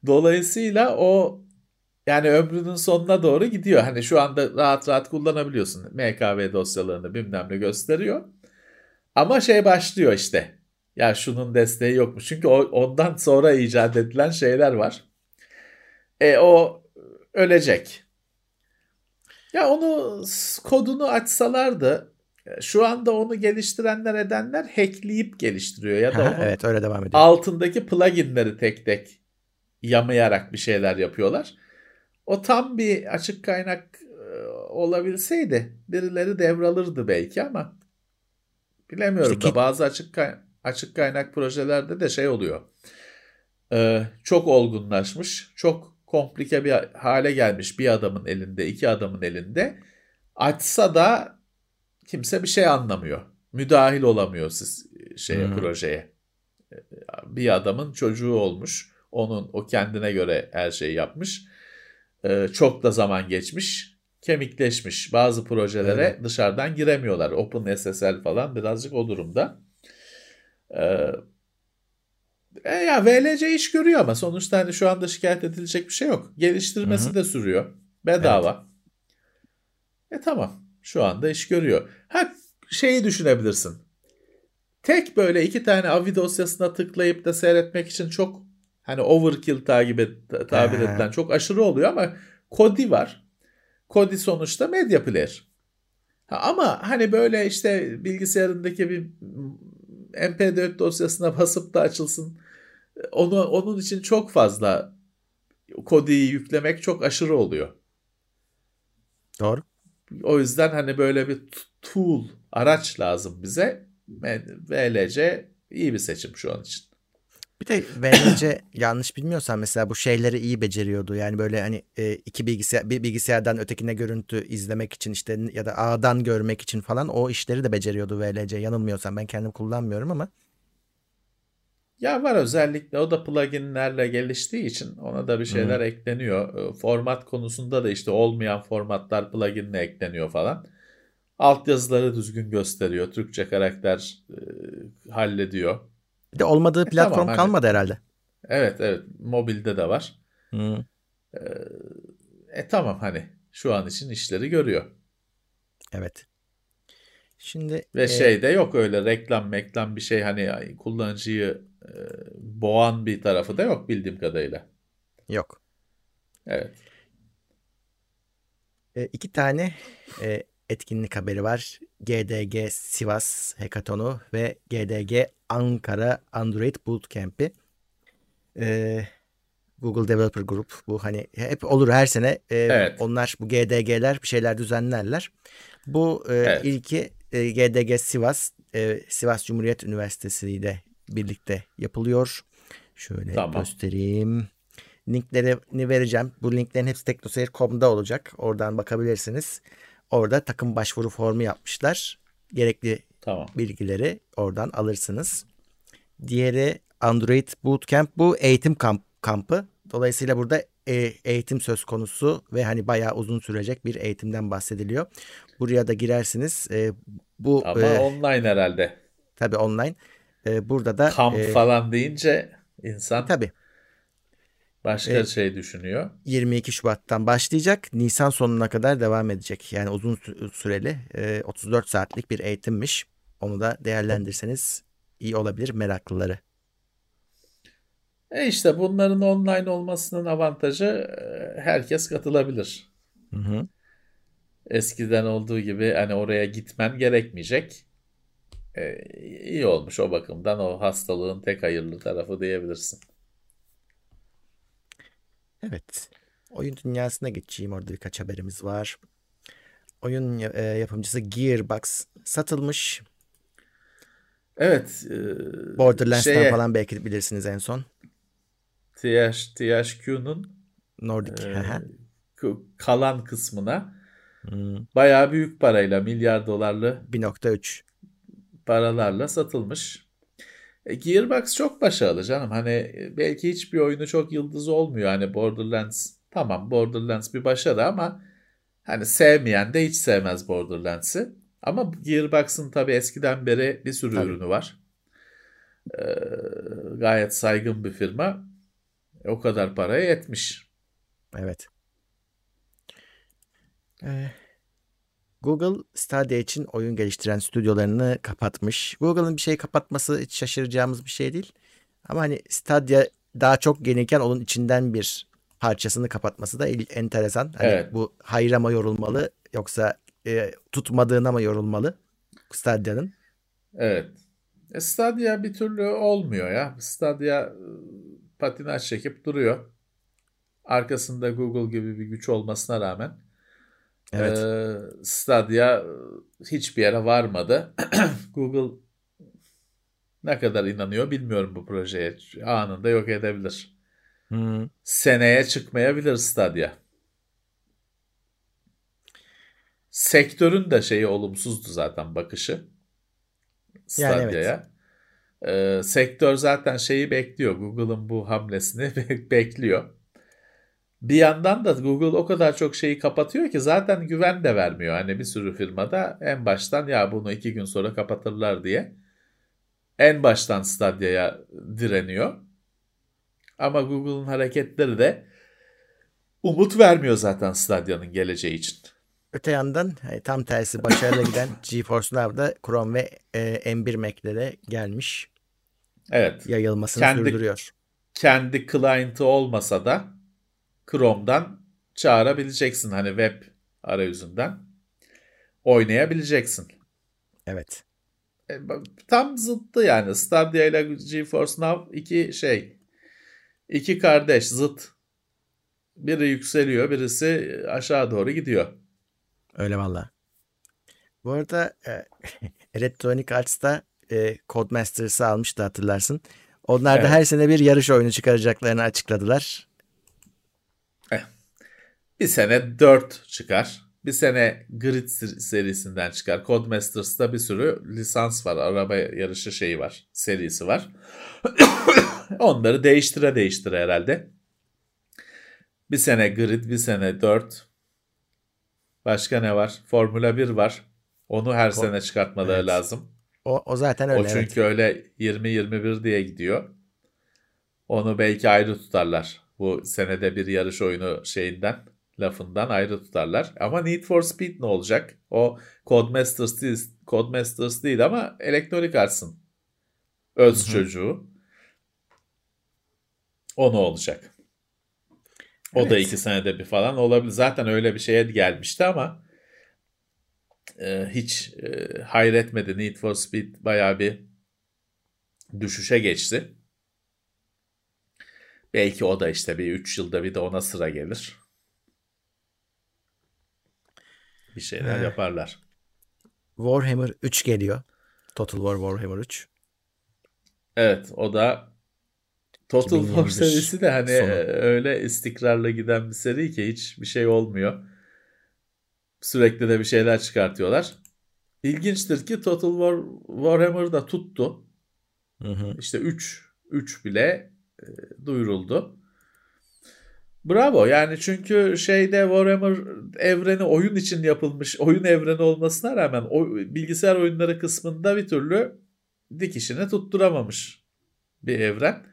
Dolayısıyla o yani ömrünün sonuna doğru gidiyor. Hani şu anda rahat rahat kullanabiliyorsun. MKV dosyalarını bilmem ne gösteriyor. Ama şey başlıyor işte. Ya şunun desteği yokmuş. Çünkü o, ondan sonra icat edilen şeyler var. E o ölecek. Ya onu kodunu açsalardı şu anda onu geliştirenler edenler hackleyip geliştiriyor ya da onun evet öyle devam ediyor. altındaki pluginleri tek tek yamayarak bir şeyler yapıyorlar. O tam bir açık kaynak e, olabilseydi birileri devralırdı belki ama bilemiyorum İşte da ki- bazı açık kay- açık kaynak projelerde de şey oluyor. Ee, çok olgunlaşmış, çok komplike bir hale gelmiş bir adamın elinde, iki adamın elinde. Açsa da kimse bir şey anlamıyor. Müdahil olamıyor siz şeye Hmm. projeye. Ee, Bir adamın çocuğu olmuş. Onun o kendine göre her şeyi yapmış. Ee, çok da zaman geçmiş. Kemikleşmiş. Bazı projelere Öyle. dışarıdan giremiyorlar. OpenSSL falan birazcık o durumda. Ee, e ya VLC iş görüyor ama sonuçta hani şu anda şikayet edilecek bir şey yok. Geliştirmesi Hı hı. de sürüyor. Bedava. E tamam. Şu anda iş görüyor. Ha şeyi düşünebilirsin. Tek böyle iki tane AVI dosyasına tıklayıp da seyretmek için çok hani overkill takip et, tabir edilen çok aşırı oluyor ama Kodi var. Kodi sonuçta medya player. Ha, ama hani böyle işte bilgisayarındaki bir MP4 dosyasına basıp da açılsın. Onu onun için çok fazla Kodi'yi yüklemek çok aşırı oluyor. Doğru. O yüzden hani böyle bir tool, araç lazım bize. VLC iyi bir seçim şu an için. Bir de VLC yanlış bilmiyorsam mesela bu şeyleri iyi beceriyordu. Yani böyle hani e, iki bilgisayar bir bilgisayardan ötekine görüntü izlemek için işte ya da A'dan görmek için falan o işleri de beceriyordu VLC. Yanılmıyorsam ben kendim kullanmıyorum ama Ya var özellikle o da pluginlerle geliştiği için ona da bir şeyler ekleniyor. E, Format konusunda da işte olmayan formatlar pluginle ekleniyor falan. Altyazıları düzgün gösteriyor. Türkçe karakter e, hallediyor. bir de olmadığı platform tamam, hani- kalmadı herhalde. Evet evet mobilde de var. Hı. E tamam hani şu an için işleri görüyor. Evet. Şimdi Ve e, şey de yok öyle reklam meklam bir şey hani kullanıcıyı e, boğan bir tarafı da yok bildiğim kadarıyla. yok. Evet. E, iki tane e, etkinlik haberi var. GDG Sivas Hekatonu ve GDG Ankara Android Bootcamp'i. E, Google Developer Group bu hani hep olur her sene e, Evet. onlar bu GDG'ler bir şeyler düzenlerler. Bu e, Evet. ilki e, GDG Sivas e, Sivas Cumhuriyet Üniversitesi ile birlikte yapılıyor. Şöyle Tamam. göstereyim. Linklerini vereceğim. Bu linklerin hepsi teknoseyir.com'da olacak. Oradan bakabilirsiniz. Orada takım başvuru formu yapmışlar. Gerekli Tamam. bilgileri oradan alırsınız. Diğeri Android Bootcamp. Bu eğitim kamp, kampı. Dolayısıyla burada e, eğitim söz konusu ve hani bayağı uzun sürecek bir eğitimden bahsediliyor. Buraya da girersiniz. E, bu Ama e, online herhalde. tabii online. E, burada da Kamp e, falan deyince insan tabii başka Evet. şey düşünüyor. 22 Şubat'tan başlayacak. Nisan sonuna kadar devam edecek. Yani uzun sü- süreli e, 34 saatlik bir eğitimmiş. Onu da değerlendirseniz iyi olabilir meraklıları. E işte bunların online olmasının avantajı e, herkes katılabilir. Hı hı. Eskiden olduğu gibi hani oraya gitmen gerekmeyecek. E, iyi olmuş o bakımdan o hastalığın tek hayırlı tarafı diyebilirsin. Evet. Oyun dünyasına geçeyim. Orada birkaç haberimiz var. Oyun e, yapımcısı Gearbox satılmış. Evet. e, Borderlands'tan şeye, falan belki bilirsiniz en son. TH, THQ'nun Nordic. e, kalan kısmına Hmm, bayağı büyük parayla milyar dolarlı 1.3. paralarla satılmış. E, Gearbox çok başarılı canım. Hani e, belki hiçbir oyunu çok yıldız olmuyor. Hani Borderlands tamam Borderlands bir başarı ama hani sevmeyen de hiç sevmez Borderlands'ı. Ama Gearbox'ın tabii eskiden beri bir sürü Tabii. ürünü var. E, gayet saygın bir firma. O kadar paraya yetmiş. Evet. Ee, Google Stadia için oyun geliştiren stüdyolarını kapatmış. Google'ın bir şey kapatması hiç şaşıracağımız bir şey değil. Ama hani Stadia daha çok gelirken onun içinden bir parçasını kapatması da enteresan. Hani Evet. bu hayra mı yorulmalı yoksa e, tutmadığına mı yorulmalı Stadia'nın? Evet. E, Stadia bir türlü olmuyor ya. Stadia e, patinaj çekip duruyor. Arkasında Google gibi bir güç olmasına rağmen Evet. e, Stadia e, hiçbir yere varmadı. Google ne kadar inanıyor bilmiyorum bu projeye. Anında yok edebilir. Hmm. Seneye çıkmayabilir Stadia. Sektörün de şeyi olumsuzdu zaten bakışı. Yani evet. Stadia'ya. Ee, sektör zaten şeyi bekliyor. Google'ın bu hamlesini be- bekliyor. Bir yandan da Google o kadar çok şeyi kapatıyor ki zaten güven de vermiyor. Hani bir sürü firmada en baştan ya bunu iki gün sonra kapatırlar diye en baştan Stadia'ya direniyor. Ama Google'ın hareketleri de umut vermiyor zaten Stadia'nın geleceği için. Öte yandan hani tam tersi başarılı giden GeForce Now da Chrome ve e, M1 Mac'lere gelmiş. Evet. Yayılmasını Kendi- sürdürüyor. kendi client'ı olmasa da Chrome'dan çağırabileceksin hani web arayüzünden oynayabileceksin. Evet. E, Tam zıttı yani Stadia ile GeForce Now iki şey iki kardeş zıt. Biri yükseliyor birisi aşağı doğru gidiyor. Öyle valla. Bu arada e, Electronic Arts'ta e, Codemasters'ı almıştı hatırlarsın. Onlar da Evet. her sene bir yarış oyunu çıkaracaklarını açıkladılar. Bir sene 4 çıkar. Bir sene Grid ser- serisinden çıkar. Codemasters'ta bir sürü lisans var. Araba yarışı şeyi var. Serisi var. Onları değiştire değiştire herhalde. Bir sene Grid, bir sene 4. Başka ne var? Formula 1 var. Onu her Ko- sene çıkartmaları Evet. lazım. O, o zaten öyle. o çünkü evet. öyle 20-21 diye gidiyor. Onu belki ayrı tutarlar. Bu senede bir yarış oyunu şeyinden, lafından ayrı tutarlar. Ama Need for Speed ne olacak? O Codemasters değil, Codemasters değil ama Electronic Arts'ın öz Hı hı. çocuğu. O ne olacak? O da Evet. iki senede bir falan olabilir. Zaten öyle bir şeye gelmişti ama e, hiç e, hayretmedi. Need for Speed bayağı bir düşüşe geçti. Belki o da işte bir 3 yılda bir de ona sıra gelir. Bir şeyler Eh. yaparlar. Warhammer 3 geliyor. Total War Warhammer 3. Evet o da Total War 2021 serisi de hani sonu. e, öyle istikrarlı giden bir seri ki hiç bir şey olmuyor. Sürekli de bir şeyler çıkartıyorlar. İlginçtir ki Total War Warhammer da tuttu. Hı hı. İşte 3 3 bile e, duyuruldu. Bravo yani çünkü şeyde Warhammer evreni oyun için yapılmış oyun evreni olmasına rağmen o, bilgisayar oyunları kısmında bir türlü dikişini tutturamamış bir evren.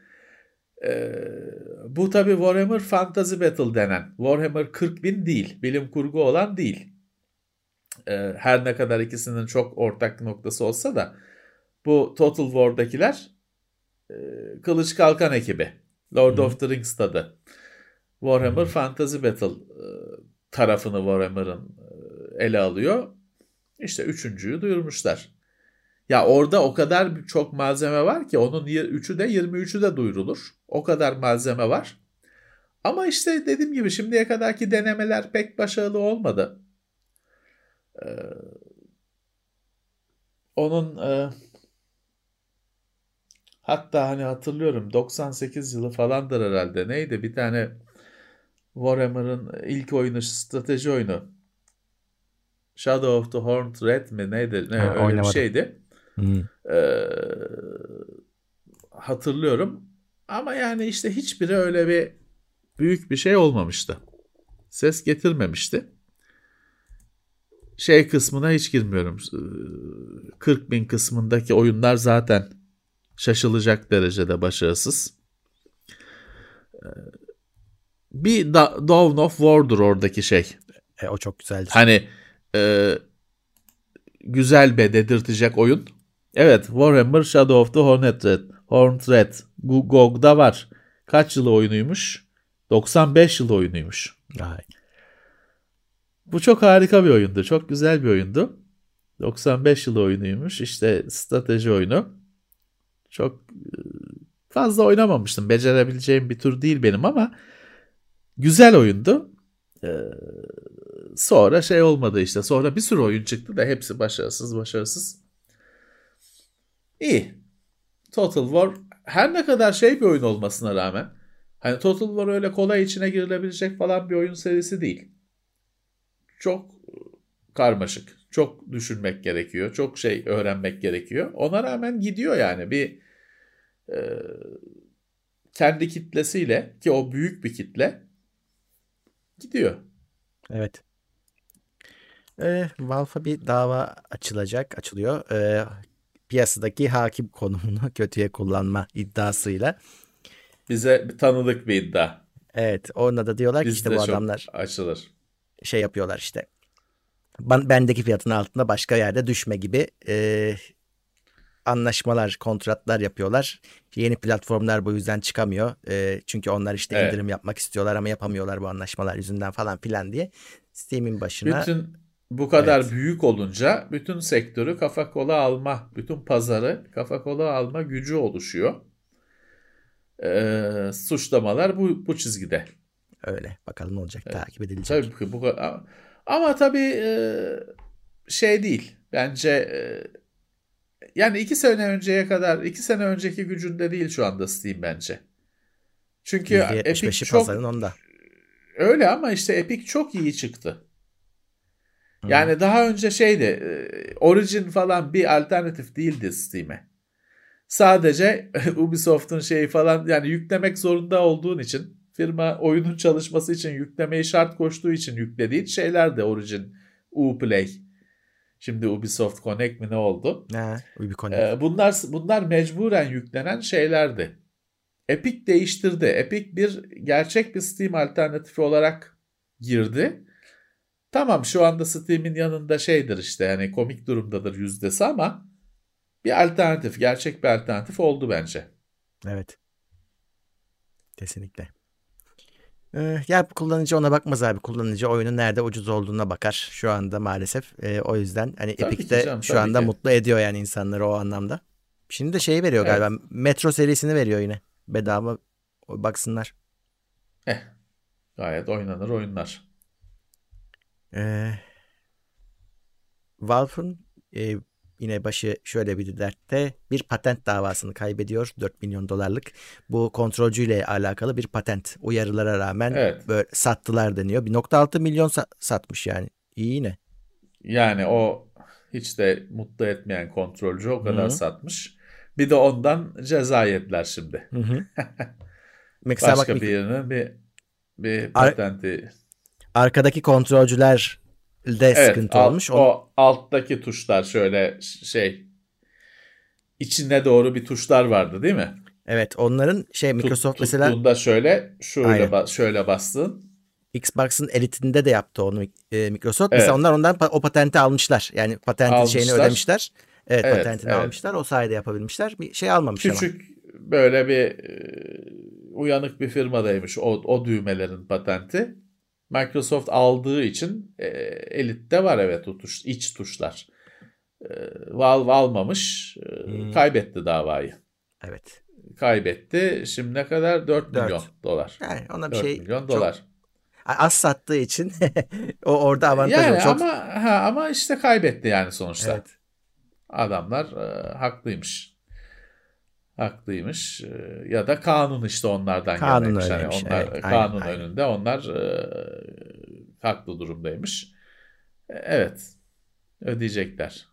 Ee, bu tabi Warhammer Fantasy Battle denen Warhammer 40.000 değil bilim kurgu olan değil. Ee, her ne kadar ikisinin çok ortak noktası olsa da bu Total War'dakiler e, Kılıç Kalkan ekibi. Lord Hı. of the Rings tadı. Warhammer Fantasy Battle e, tarafını Warhammer'ın e, ele alıyor. İşte üçüncüyü duyurmuşlar. Ya orada o kadar çok malzeme var ki onun 3'ü de 23'ü de duyurulur. O kadar malzeme var. Ama işte dediğim gibi şimdiye kadarki denemeler pek başarılı olmadı. Ee, onun e, hatta hani hatırlıyorum 98 yılı falandır herhalde. Neydi? Bir tane Warhammer'ın ilk oyunu strateji oyunu. Shadow of the Horned Red mi neydi? Ne, Ha, öyle bir oynamadım. şeydi. Hı. Ee, hatırlıyorum. Ama yani işte hiçbiri öyle bir büyük bir şey olmamıştı. Ses getirmemişti. Şey kısmına hiç girmiyorum. Ee, 40 bin kısmındaki oyunlar zaten şaşılacak derecede başarısız. Bir Da- Dawn of War'dur oradaki şey. E, o çok güzeldir. Hani e, güzel be dedirtecek oyun. Evet Warhammer Shadow of the Hornet Red. Horned Red. GOG'da var. Kaç yılı oyunuymuş? 95 yıl oyunuymuş. Ay. Bu çok harika bir oyundu. Çok güzel bir oyundu. 95 yıl oyunuymuş. İşte strateji oyunu. Çok e, fazla oynamamıştım. Becerebileceğim bir tür değil benim ama güzel oyundu. Ee, sonra şey olmadı işte. Sonra bir sürü oyun çıktı da hepsi başarısız başarısız. İyi. Total War her ne kadar şey bir oyun olmasına rağmen hani Total War öyle kolay içine girilebilecek falan bir oyun serisi değil. Çok karmaşık. Çok düşünmek gerekiyor. Çok şey öğrenmek gerekiyor. Ona rağmen gidiyor yani bir e, kendi kitlesiyle ki o büyük bir kitle gidiyor. Evet. Ee, Valve'a bir dava açılacak, açılıyor. Ee, piyasadaki hakim konumunu kötüye kullanma iddiasıyla. Bize bir tanıdık bir iddia. Evet, ona da diyorlar ki işte Bizde bu adamlar açılır. şey yapıyorlar işte. Ben, bendeki fiyatın altında başka yerde düşme gibi e, anlaşmalar, kontratlar yapıyorlar. Yeni platformlar bu yüzden çıkamıyor. E, çünkü onlar işte Evet. indirim yapmak istiyorlar ama yapamıyorlar bu anlaşmalar yüzünden falan filan diye. Steam'in başına Bütün bu kadar Evet. büyük olunca bütün sektörü kafa kola alma, bütün pazarı kafa kola alma gücü oluşuyor. Ee, suçlamalar bu, bu çizgide. öyle. Bakalım ne olacak takip edilecek. Tabii bu. Ama tabii e, şey değil. Bence e, yani iki sene önceye kadar iki sene önceki gücünde değil şu anda Steam bence. Çünkü Epic %75'i çok pazarın onda. öyle ama işte Epic çok iyi çıktı. Yani daha önce şeydi e, Origin falan bir alternatif değildi Steam'e. Sadece Ubisoft'un şeyi falan yani yüklemek zorunda olduğun için firma oyunun çalışması için yüklemeyi şart koştuğu için yüklediğin şeyler de Origin, Uplay. Şimdi Ubisoft Connect mi ne oldu? Ha, Ubisoft. Ee, bunlar bunlar mecburen yüklenen şeylerdi. Epic değiştirdi. Epic bir gerçek bir Steam alternatifi olarak girdi. Tamam şu anda Steam'in yanında şeydir işte yani komik durumdadır yüzdesi ama bir alternatif, gerçek bir alternatif oldu bence. Evet. Kesinlikle. Ee, ya kullanıcı ona bakmaz abi. Kullanıcı oyunun nerede ucuz olduğuna bakar şu anda maalesef. Ee, o yüzden hani Tabii Epic de canım, şu anda ki. mutlu ediyor yani insanları o anlamda. Şimdi de şeyi veriyor Evet. galiba. Metro serisini veriyor yine. Bedava baksınlar. Eh, gayet oynanır oyunlar. Ee, Valve'ın e, yine başı şöyle bir dertte bir patent davasını kaybediyor 4 milyon dolarlık. Bu kontrolcüyle alakalı bir patent. Uyarılara rağmen Evet. böyle sattılar deniyor. 1.6 milyon sa- satmış yani. İyi yine. Yani o hiç de mutlu etmeyen kontrolcü o kadar Hı. satmış. Bir de ondan ceza yediler şimdi. Hı hı. Mesela Başka bak bir yerine bir bir Ar- patenti. arkadaki kontrolcüler de Evet, sıkıntı alt- olmuş. o O, alttaki tuşlar şöyle şey içine doğru bir tuşlar vardı değil mi? evet onların şey Tut- Microsoft mesela tuttuğunda şöyle şöyle ba- şöyle bastın. Xbox'ın elitinde de yaptı onu e, Microsoft. Evet. Mesela onlar ondan o patenti almışlar. Yani patentin şeyini Almışlar. ödemişler. Evet, Evet, patentini evet. almışlar. O sayede yapabilmişler. Bir şey almamış ama. Küçük böyle bir e, uyanık bir firmadaymış o, o düğmelerin patenti. Microsoft aldığı için e, elitte var evet o tuş, iç tuşlar. E, Valve almamış, e, Hmm. kaybetti davayı. Evet. Kaybetti. Şimdi ne kadar? 4 Dört. milyon dolar. Yani ona bir 4 şey milyon çok dolar. az sattığı için o orada avantaj Yani. Çok ama ha, ama işte kaybetti yani sonuçta. evet. Adamlar e, haklıymış. Haklıymış. E, ya da kanun işte onlardan Kanun yanaymış. Hani onlar evet, kanun aynen, aynen. önünde onlar e, haklı durumdaymış. E, evet. Ödeyecekler.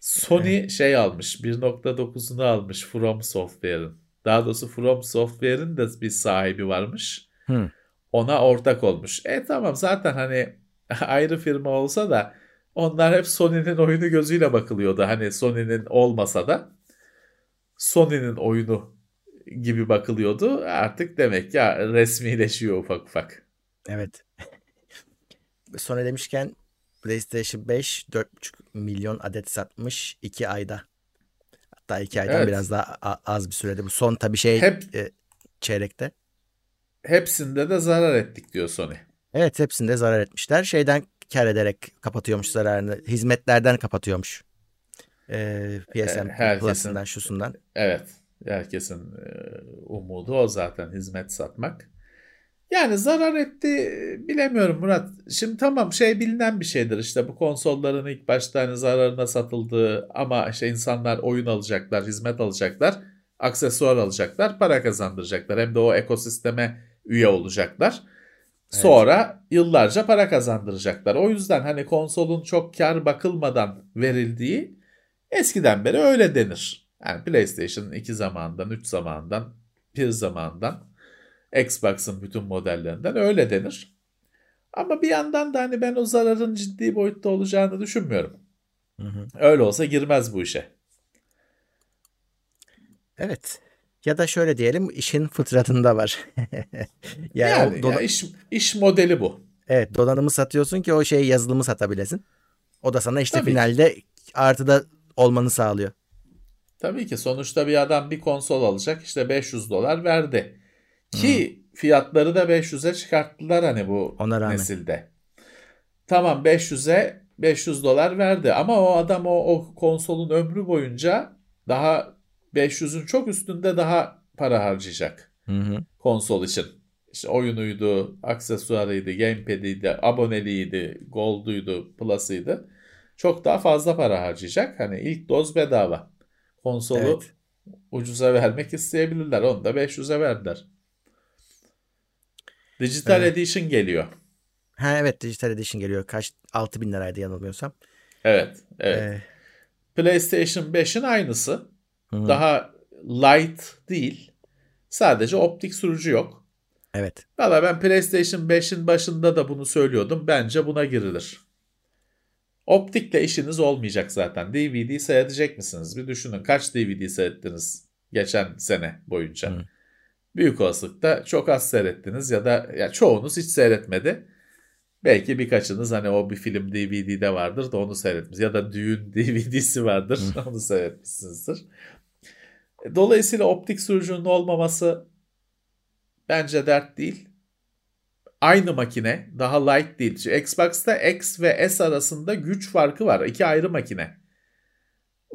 Sony şey almış. 1.9'unu almış From Software'ın. Daha doğrusu From Software'ın da bir sahibi varmış. Hı. Ona ortak olmuş. E tamam zaten hani ayrı firma olsa da onlar hep Sony'nin oyunu gözüyle bakılıyordu. Hani Sony'nin olmasa da Sony'nin oyunu gibi bakılıyordu. Artık demek ki resmileşiyor ufak ufak. Evet. Sony demişken PlayStation 5 4,5 milyon adet satmış 2 ayda. Hatta 2 aydan Evet. biraz daha az bir sürede. Bu son tabii şey Hep e, çeyrekte. hepsinde de zarar ettik diyor Sony. Evet hepsinde zarar etmişler. Şeyden kar ederek kapatıyormuş zararını. Hizmetlerden kapatıyormuş. Ee, PSN Herkesin- Plus'ından şusundan. Evet. Herkesin e, umudu o zaten hizmet satmak. Yani zarar etti bilemiyorum Murat. Şimdi tamam şey bilinen bir şeydir işte bu konsolların ilk başta hani zararına satıldığı ama işte insanlar oyun alacaklar, hizmet alacaklar, aksesuar alacaklar, para kazandıracaklar. Hem de o ekosisteme üye olacaklar. Sonra yıllarca para kazandıracaklar. O yüzden hani konsolun çok kar bakılmadan verildiği eskiden beri öyle denir. Yani PlayStation'ın 2 zamanından, 3 zamandan, 1 zamandan, Xbox'ın bütün modellerinden öyle denir. Ama bir yandan da hani ben o zararın ciddi boyutta olacağını düşünmüyorum. Hı hı. Öyle olsa girmez bu işe. Evet. Ya da şöyle diyelim işin fıtratında var. yani, Yani, o dona- ya iş, iş modeli bu. evet donanımı satıyorsun ki o şeyi yazılımı satabilesin. O da sana işte Tabii ki. finalde artıda olmanı sağlıyor. Tabii ki sonuçta bir adam bir konsol alacak işte 500 dolar verdi. Ki fiyatları da 500'e çıkarttılar hani bu Ona rağmen. nesilde. Tamam 500'e 500 dolar verdi ama o adam o, o konsolun ömrü boyunca daha 500'ün çok üstünde daha para harcayacak Hı hı. konsol için. İşte oyunuydu, aksesuarıydı, gamepad'iydi, aboneliğiydi, gold'uydu, plus'ıydı. Çok daha fazla para harcayacak. Hani ilk doz bedava. Konsolu Evet. ucuza vermek isteyebilirler. Onu da 500'e verdiler. Digital Evet. Edition geliyor. Ha evet Digital Edition geliyor. Kaç 6000 liraydı yanılmıyorsam. Evet, evet. Ee, PlayStation 5'in aynısı. hı hı. Daha light değil. Sadece optik sürücü yok. Evet. Valla ben PlayStation 5'in başında da bunu söylüyordum. Bence buna girilir. Optikle işiniz olmayacak zaten. DVD seyredecek misiniz? Bir düşünün. Kaç DVD seyrettiniz geçen sene boyunca? Hı. Büyük olasılıkla çok az seyrettiniz ya da ya çoğunuz hiç seyretmedi. Belki birkaçınız hani o bir film DVD'de vardır da onu seyretmiş ya da düğün DVD'si vardır onu seyretmişsinizdir. Dolayısıyla optik sürücünün olmaması bence dert değil. Aynı makine daha light değil. Xbox'ta X ve S arasında güç farkı var. İki ayrı makine.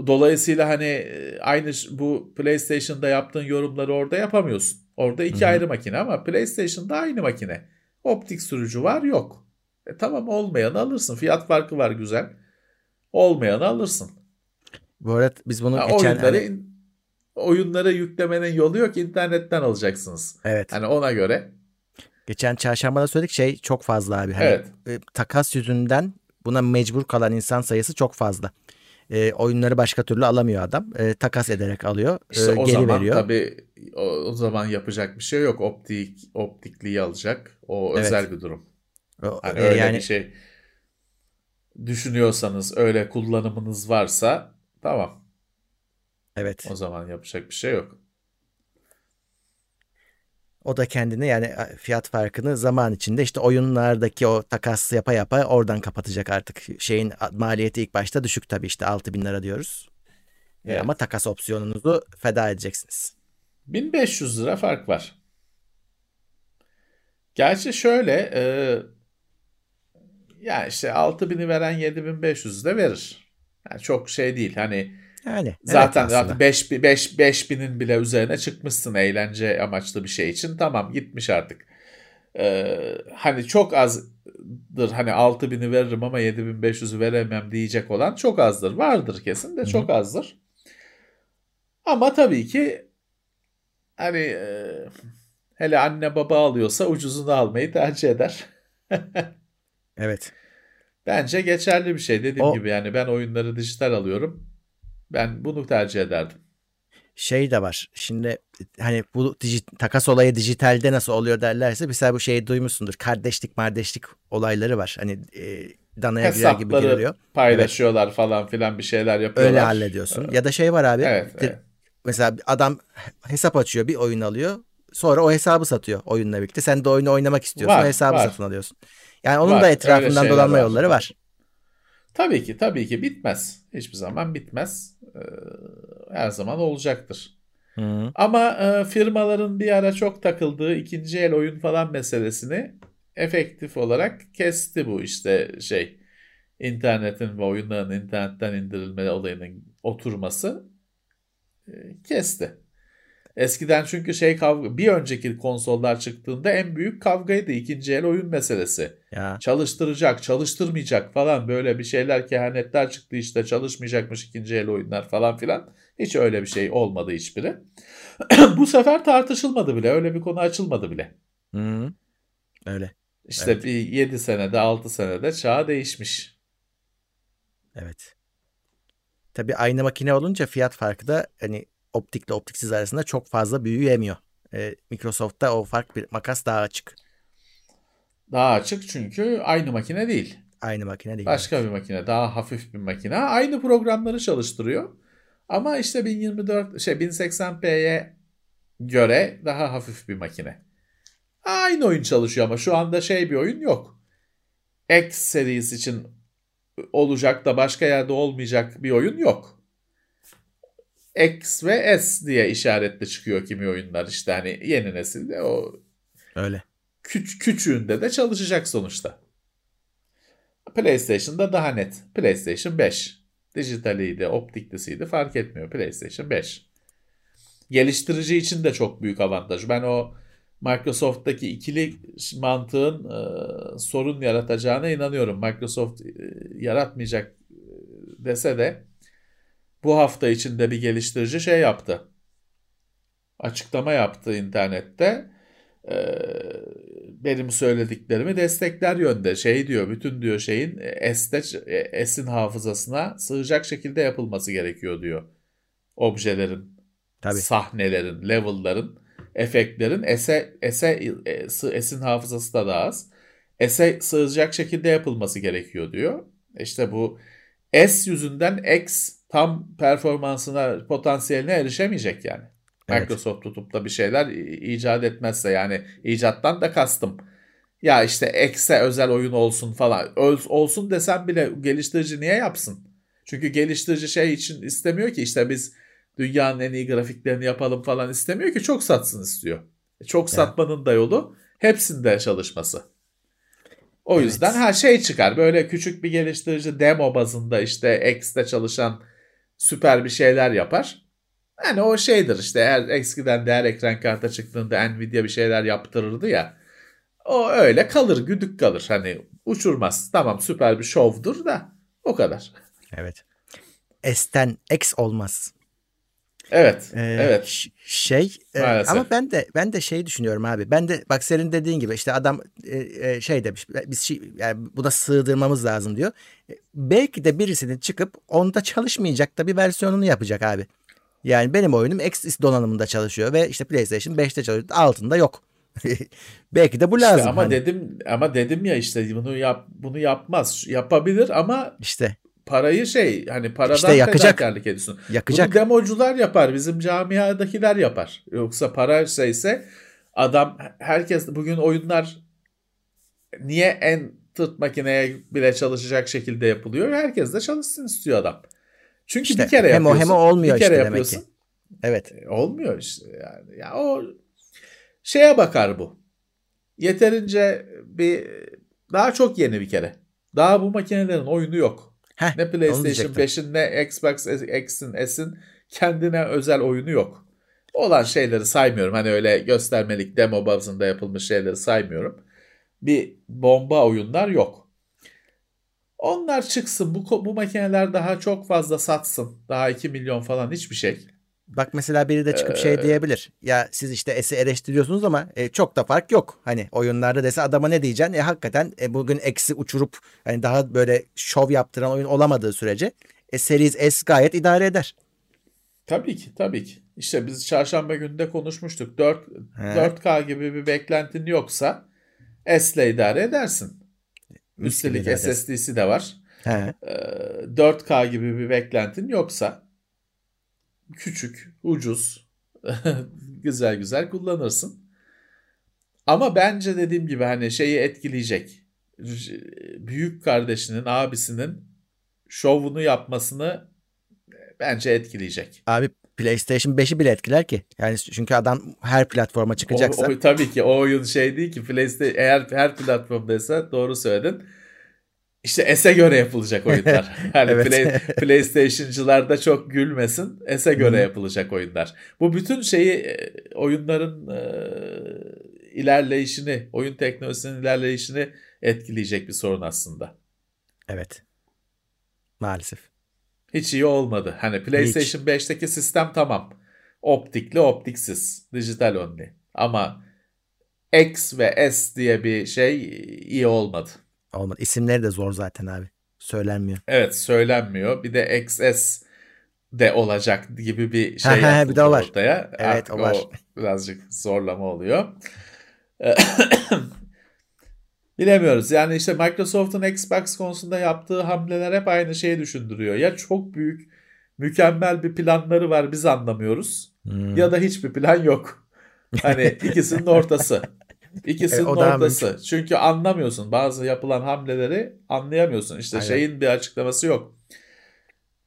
Dolayısıyla hani e, aynı bu PlayStation'da yaptığın yorumları orada yapamıyorsun. Orada iki Hı hı. ayrı makine ama PlayStation'da aynı makine. Optik sürücü var yok. E tamam olmayanı alırsın. Fiyat farkı var güzel. Olmayanı alırsın. Bu arada biz bunu Ha, geçen oyunları hani- oyunları yüklemenin yolu yok. internetten alacaksınız. evet. Hani ona göre. Geçen çarşamba da söyledik şey çok fazla abi. Hani Evet. e, takas yüzünden buna mecbur kalan insan sayısı çok fazla. E, oyunları başka türlü alamıyor adam. E, takas ederek alıyor. e, İşte o geri zaman veriyor. tabii o, o zaman yapacak bir şey yok. Optik optikliği alacak. O Evet. özel bir durum. O- Hani e, öyle yani bir şey düşünüyorsanız öyle kullanımınız varsa tamam. evet. O zaman yapacak bir şey yok. O da kendine yani fiyat farkını zaman içinde işte oyunlardaki o takas yapa yapa oradan kapatacak artık. Şeyin maliyeti ilk başta düşük tabii işte 6000 lira diyoruz. E, Evet. Ama takas opsiyonunuzu feda edeceksiniz. 1500 lira fark var. Gerçi şöyle e, ya işte 6000'i veren 7500 de verir. Yani çok şey değil. Hani Yani evet zaten aslında. zaten 5 5 5000'in bile üzerine çıkmışsın eğlence amaçlı bir şey için. Tamam gitmiş artık. E, hani çok azdır. Hani 6000'i veririm ama 7500'ü veremem diyecek olan çok azdır. Vardır kesin de çok azdır. Ama tabii ki hani e, hele anne baba alıyorsa ucuzunu almayı tercih eder. Evet. Bence geçerli bir şey. Dediğim O- gibi yani ben oyunları dijital alıyorum. Ben bunu tercih ederdim. şey de var. Şimdi hani bu diji- takas olayı dijitalde nasıl oluyor derlerse mesela bu şeyi duymuşsundur. Kardeşlik kardeşlik olayları var. Hani e, danaya girer gibi giriliyor. paylaşıyorlar falan filan bir şeyler yapıyorlar. Öyle hallediyorsun. Ya da şey var abi. Evet, evet. Mesela adam hesap açıyor, bir oyun alıyor. Sonra o hesabı satıyor oyunla birlikte. Sen de oyunu oynamak istiyorsun. Var, o hesabı var. satın alıyorsun. Yani onun Var, da etrafından dolanma var. yolları var. Tabii ki tabii ki bitmez. Hiçbir zaman bitmez. Ee, her zaman olacaktır. Hı. Ama e, firmaların bir ara çok takıldığı ikinci el oyun falan meselesini efektif olarak kesti bu işte şey internetin ve oyunların internetten indirilme olayının oturması e, kesti. Eskiden çünkü şey kavga bir önceki konsollar çıktığında en büyük kavgaydı ikinci el oyun meselesi. Ya Çalıştıracak, çalıştırmayacak falan böyle bir şeyler kehanetler çıktı işte çalışmayacakmış ikinci el oyunlar falan filan. Hiç öyle bir şey olmadı hiçbiri. Bu sefer tartışılmadı bile. Öyle bir konu açılmadı bile. Hı. Öyle. İşte Evet. bir 7 senede 6 senede çağ değişmiş. Evet. Tabii aynı makine olunca fiyat farkı da hani optikle optiksiz arasında çok fazla büyüyemiyor. Ee, Microsoft'ta o fark bir makas daha açık. Daha açık çünkü aynı makine değil. Aynı makine değil. Başka bir makine, daha hafif bir makine. Aynı programları çalıştırıyor. Ama işte 1024 şey 1080p'ye göre daha hafif bir makine. Aynı oyun çalışıyor ama şu anda şey bir oyun yok. X serisi için olacak da başka yerde olmayacak bir oyun yok. X ve S diye işaretli çıkıyor kimi oyunlar işte hani yeni nesilde o Öyle. küç küçüğünde de çalışacak sonuçta. PlayStation'da daha net. PlayStation 5. Dijitaliydi, optiklisiydi fark etmiyor. PlayStation 5. Geliştirici için de çok büyük avantaj. Ben o Microsoft'taki ikili mantığın e, sorun yaratacağına inanıyorum. Microsoft e, yaratmayacak e, dese de bu hafta içinde bir geliştirici şey yaptı. Açıklama yaptı internette. Ee, benim söylediklerimi destekler yönde. Şey diyor, bütün diyor şeyin e, S'te, e, S'in hafızasına sığacak şekilde yapılması gerekiyor diyor. Objelerin, Tabii. sahnelerin, level'ların, efektlerin S'e, S'e, e, sı- S'in hafızası da daha az. S'e sığacak şekilde yapılması gerekiyor diyor. İşte bu S yüzünden X tam performansına, potansiyeline erişemeyecek yani. Evet. Microsoft tutup da bir şeyler icat etmezse yani icattan da kastım. Ya işte X'e özel oyun olsun falan. Öz- olsun desem bile geliştirici niye yapsın? Çünkü geliştirici şey için istemiyor ki işte biz dünyanın en iyi grafiklerini yapalım falan istemiyor ki çok satsın istiyor. E, Çok satmanın da yolu hepsinde çalışması. O Evet. yüzden her şey çıkar. Böyle küçük bir geliştirici demo bazında işte X'te çalışan süper bir şeyler yapar. Yani o şeydir işte eğer eskiden değer ekran kartı çıktığında Nvidia bir şeyler yaptırırdı ya. O öyle kalır güdük kalır hani uçurmaz. Tamam süper bir şovdur da o kadar. Evet. S'ten X olmaz. Evet Ee, evet Şey e, ama ben de ben de şey düşünüyorum abi. Ben de bak senin dediğin gibi işte adam e, e, şey demiş biz şey, yani buna sığdırmamız lazım diyor. E, Belki de birisinin çıkıp onda çalışmayacak da bir versiyonunu yapacak abi. Yani benim oyunum X donanımında çalışıyor ve işte PlayStation 5'te çalışıyor. Altında yok. Belki de bu İşte lazım. ama hani. dedim ama dedim ya işte bunu yap bunu yapmaz. Yapabilir ama İşte parayı şey hani paradan İşte yakacak. fedakarlık ediyorsun. yakacak. Bunu democular yapar. Bizim camiadakiler yapar. Yoksa para şeyse adam herkes bugün oyunlar niye en tırt makineye bile çalışacak şekilde yapılıyor? Herkes de çalışsın istiyor adam. Çünkü İşte bir kere hem yapıyorsun. hem o olmuyor bir kere işte demek yapıyorsun. ki. Evet. E, Olmuyor işte yani. Ya o şeye bakar bu. Yeterince bir daha çok yeni bir kere. Daha bu makinelerin oyunu yok. Heh, Ne PlayStation diyecektim. 5'in ne Xbox X'in S'in kendine özel oyunu yok. Olan şeyleri saymıyorum. Hani öyle göstermelik demo bazında yapılmış şeyleri saymıyorum. Bir bomba oyunlar yok. Onlar çıksın. Bu, bu makineler daha çok fazla satsın. Daha 2 milyon falan hiçbir şey. Bak mesela biri de çıkıp Ee, şey diyebilir. Ya siz işte S'i eleştiriyorsunuz ama e, çok da fark yok. Hani oyunlarda dese adama ne diyeceksin? E hakikaten e, bugün X'i uçurup hani daha böyle şov yaptıran oyun olamadığı sürece e, Series S gayet idare eder. Tabii ki tabii ki. İşte biz çarşamba günde konuşmuştuk. 4, He. 4K gibi bir beklentin yoksa S ile idare edersin. Üstelik. SSD'si de var. He. Ee, 4K gibi bir beklentin yoksa küçük, ucuz, güzel güzel kullanırsın. Ama bence dediğim gibi hani şeyi etkileyecek. Büyük kardeşinin, abisinin şovunu yapmasını bence etkileyecek. Abi PlayStation 5'i bile etkiler ki. Yani çünkü adam her platforma çıkacaksa. O, o, tabii ki o oyun şey değil ki PlayStation eğer her platformdaysa doğru söyledin. İşte S'e göre yapılacak oyunlar. Yani Evet. Play, PlayStation'cılar da çok gülmesin. S'e göre yapılacak oyunlar. Bu bütün şeyi e, oyunların e, ilerleyişini, oyun teknolojisinin ilerleyişini etkileyecek bir sorun aslında. Evet. Maalesef. Hiç iyi olmadı. Hani PlayStation 5'teki sistem tamam. Optikli, optiksiz, dijital only. Ama X ve S diye bir şey iyi olmadı. Olmadı. İsimleri de zor zaten abi. Söylenmiyor. Evet söylenmiyor. Bir de XS de olacak gibi bir şey bir de var. ortaya. Evet, o var. birazcık zorlama oluyor. Bilemiyoruz. Yani işte Microsoft'un Xbox konusunda yaptığı hamleler hep aynı şeyi düşündürüyor. Ya çok büyük, mükemmel bir planları var biz anlamıyoruz. Hmm. Ya da hiçbir plan yok. Hani ikisinin ortası. İkisinin daha ortası. Çünkü anlamıyorsun. Bazı yapılan hamleleri anlayamıyorsun. İşte Aynen. şeyin bir açıklaması yok.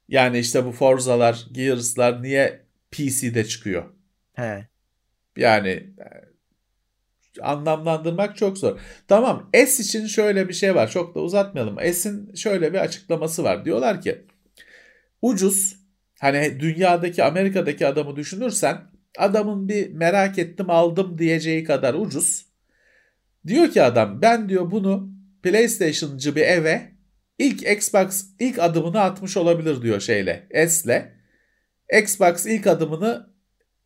Yani işte bu Forza'lar, Gears'lar niye PC'de çıkıyor? He. Yani e, anlamlandırmak çok zor. Tamam S için şöyle bir şey var. Çok da uzatmayalım. S'in şöyle bir açıklaması var. Diyorlar ki ucuz hani dünyadaki Amerika'daki adamı düşünürsen adamın bir merak ettim aldım diyeceği kadar ucuz. Diyor ki adam ben diyor bunu PlayStation'cı bir eve ilk Xbox ilk adımını atmış olabilir diyor şeyle S'le. Xbox ilk adımını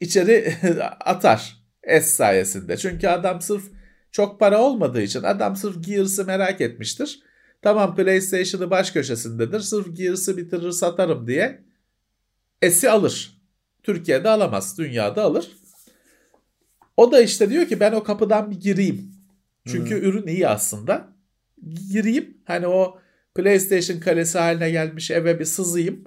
içeri atar S sayesinde. Çünkü adam sırf çok para olmadığı için adam sırf Gears'ı merak etmiştir. Tamam PlayStation'ı baş köşesindedir. Sırf Gears'ı bitirir satarım diye S'i alır. Türkiye'de alamaz. Dünyada alır. O da işte diyor ki ben o kapıdan bir gireyim. Çünkü ürün iyi aslında. Gireyim hani o PlayStation kalesi haline gelmiş eve bir sızayım.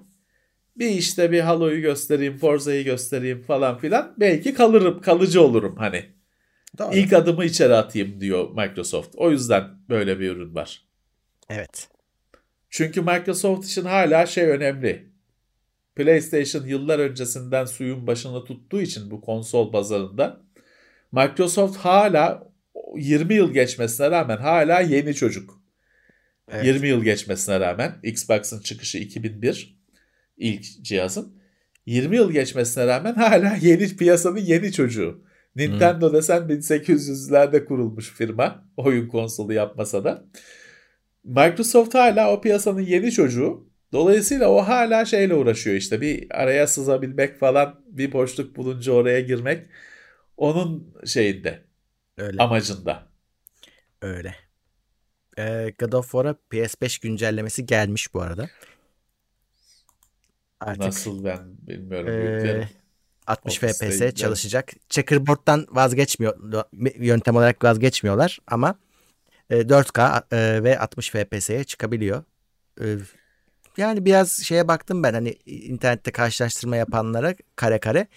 Bir işte bir Halo'yu göstereyim, Forza'yı göstereyim falan filan. Belki kalırım, kalıcı olurum hani. Doğru. İlk adımı içeri atayım diyor Microsoft. O yüzden böyle bir ürün var. Evet. Çünkü Microsoft için hala şey önemli. PlayStation yıllar öncesinden suyun başını tuttuğu için bu konsol pazarında Microsoft hala 20 yıl geçmesine rağmen hala yeni çocuk. Evet. 20 yıl geçmesine rağmen Xbox'ın çıkışı 2001 ilk cihazın 20 yıl geçmesine rağmen hala yeni piyasanın yeni çocuğu. Nintendo desen 1800'lerde kurulmuş firma oyun konsolu yapmasa da. Microsoft hala o piyasanın yeni çocuğu. Dolayısıyla o hala şeyle uğraşıyor işte bir araya sızabilmek falan bir boşluk bulunca oraya girmek onun şeyinde Öyle. amacında. Öyle. Ee, God of War'a PS5 güncellemesi gelmiş bu arada. Artık Nasıl ben bilmiyorum. yüklerim. 60 Ofiste FPS çalışacak. Checkerboard'dan vazgeçmiyor yöntem olarak vazgeçmiyorlar ama e, 4K e, ve 60 FPS'ye çıkabiliyor. Yani biraz şeye baktım ben hani internette karşılaştırma yapanlara kare kare.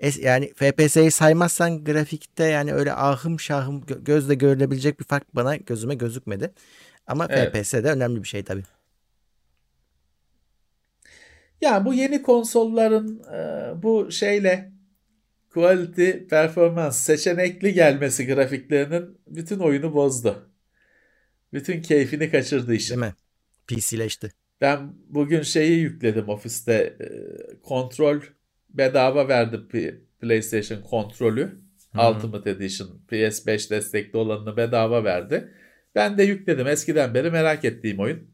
Es- yani FPS'yi saymazsan grafikte yani öyle ahım şahım gö- gözle görülebilecek bir fark bana gözüme gözükmedi. Ama Evet. FPS de önemli bir şey tabii. Ya bu yeni konsolların e, bu şeyle quality performans seçenekli gelmesi grafiklerinin bütün oyunu bozdu. Bütün keyfini kaçırdı işin. Değil mi? PC'leşti. Ben bugün şeyi yükledim ofiste e, kontrol bedava verdi P- PlayStation kontrolü. Ultimate Edition PS5 destekli olanını bedava verdi. Ben de yükledim eskiden beri merak ettiğim oyun.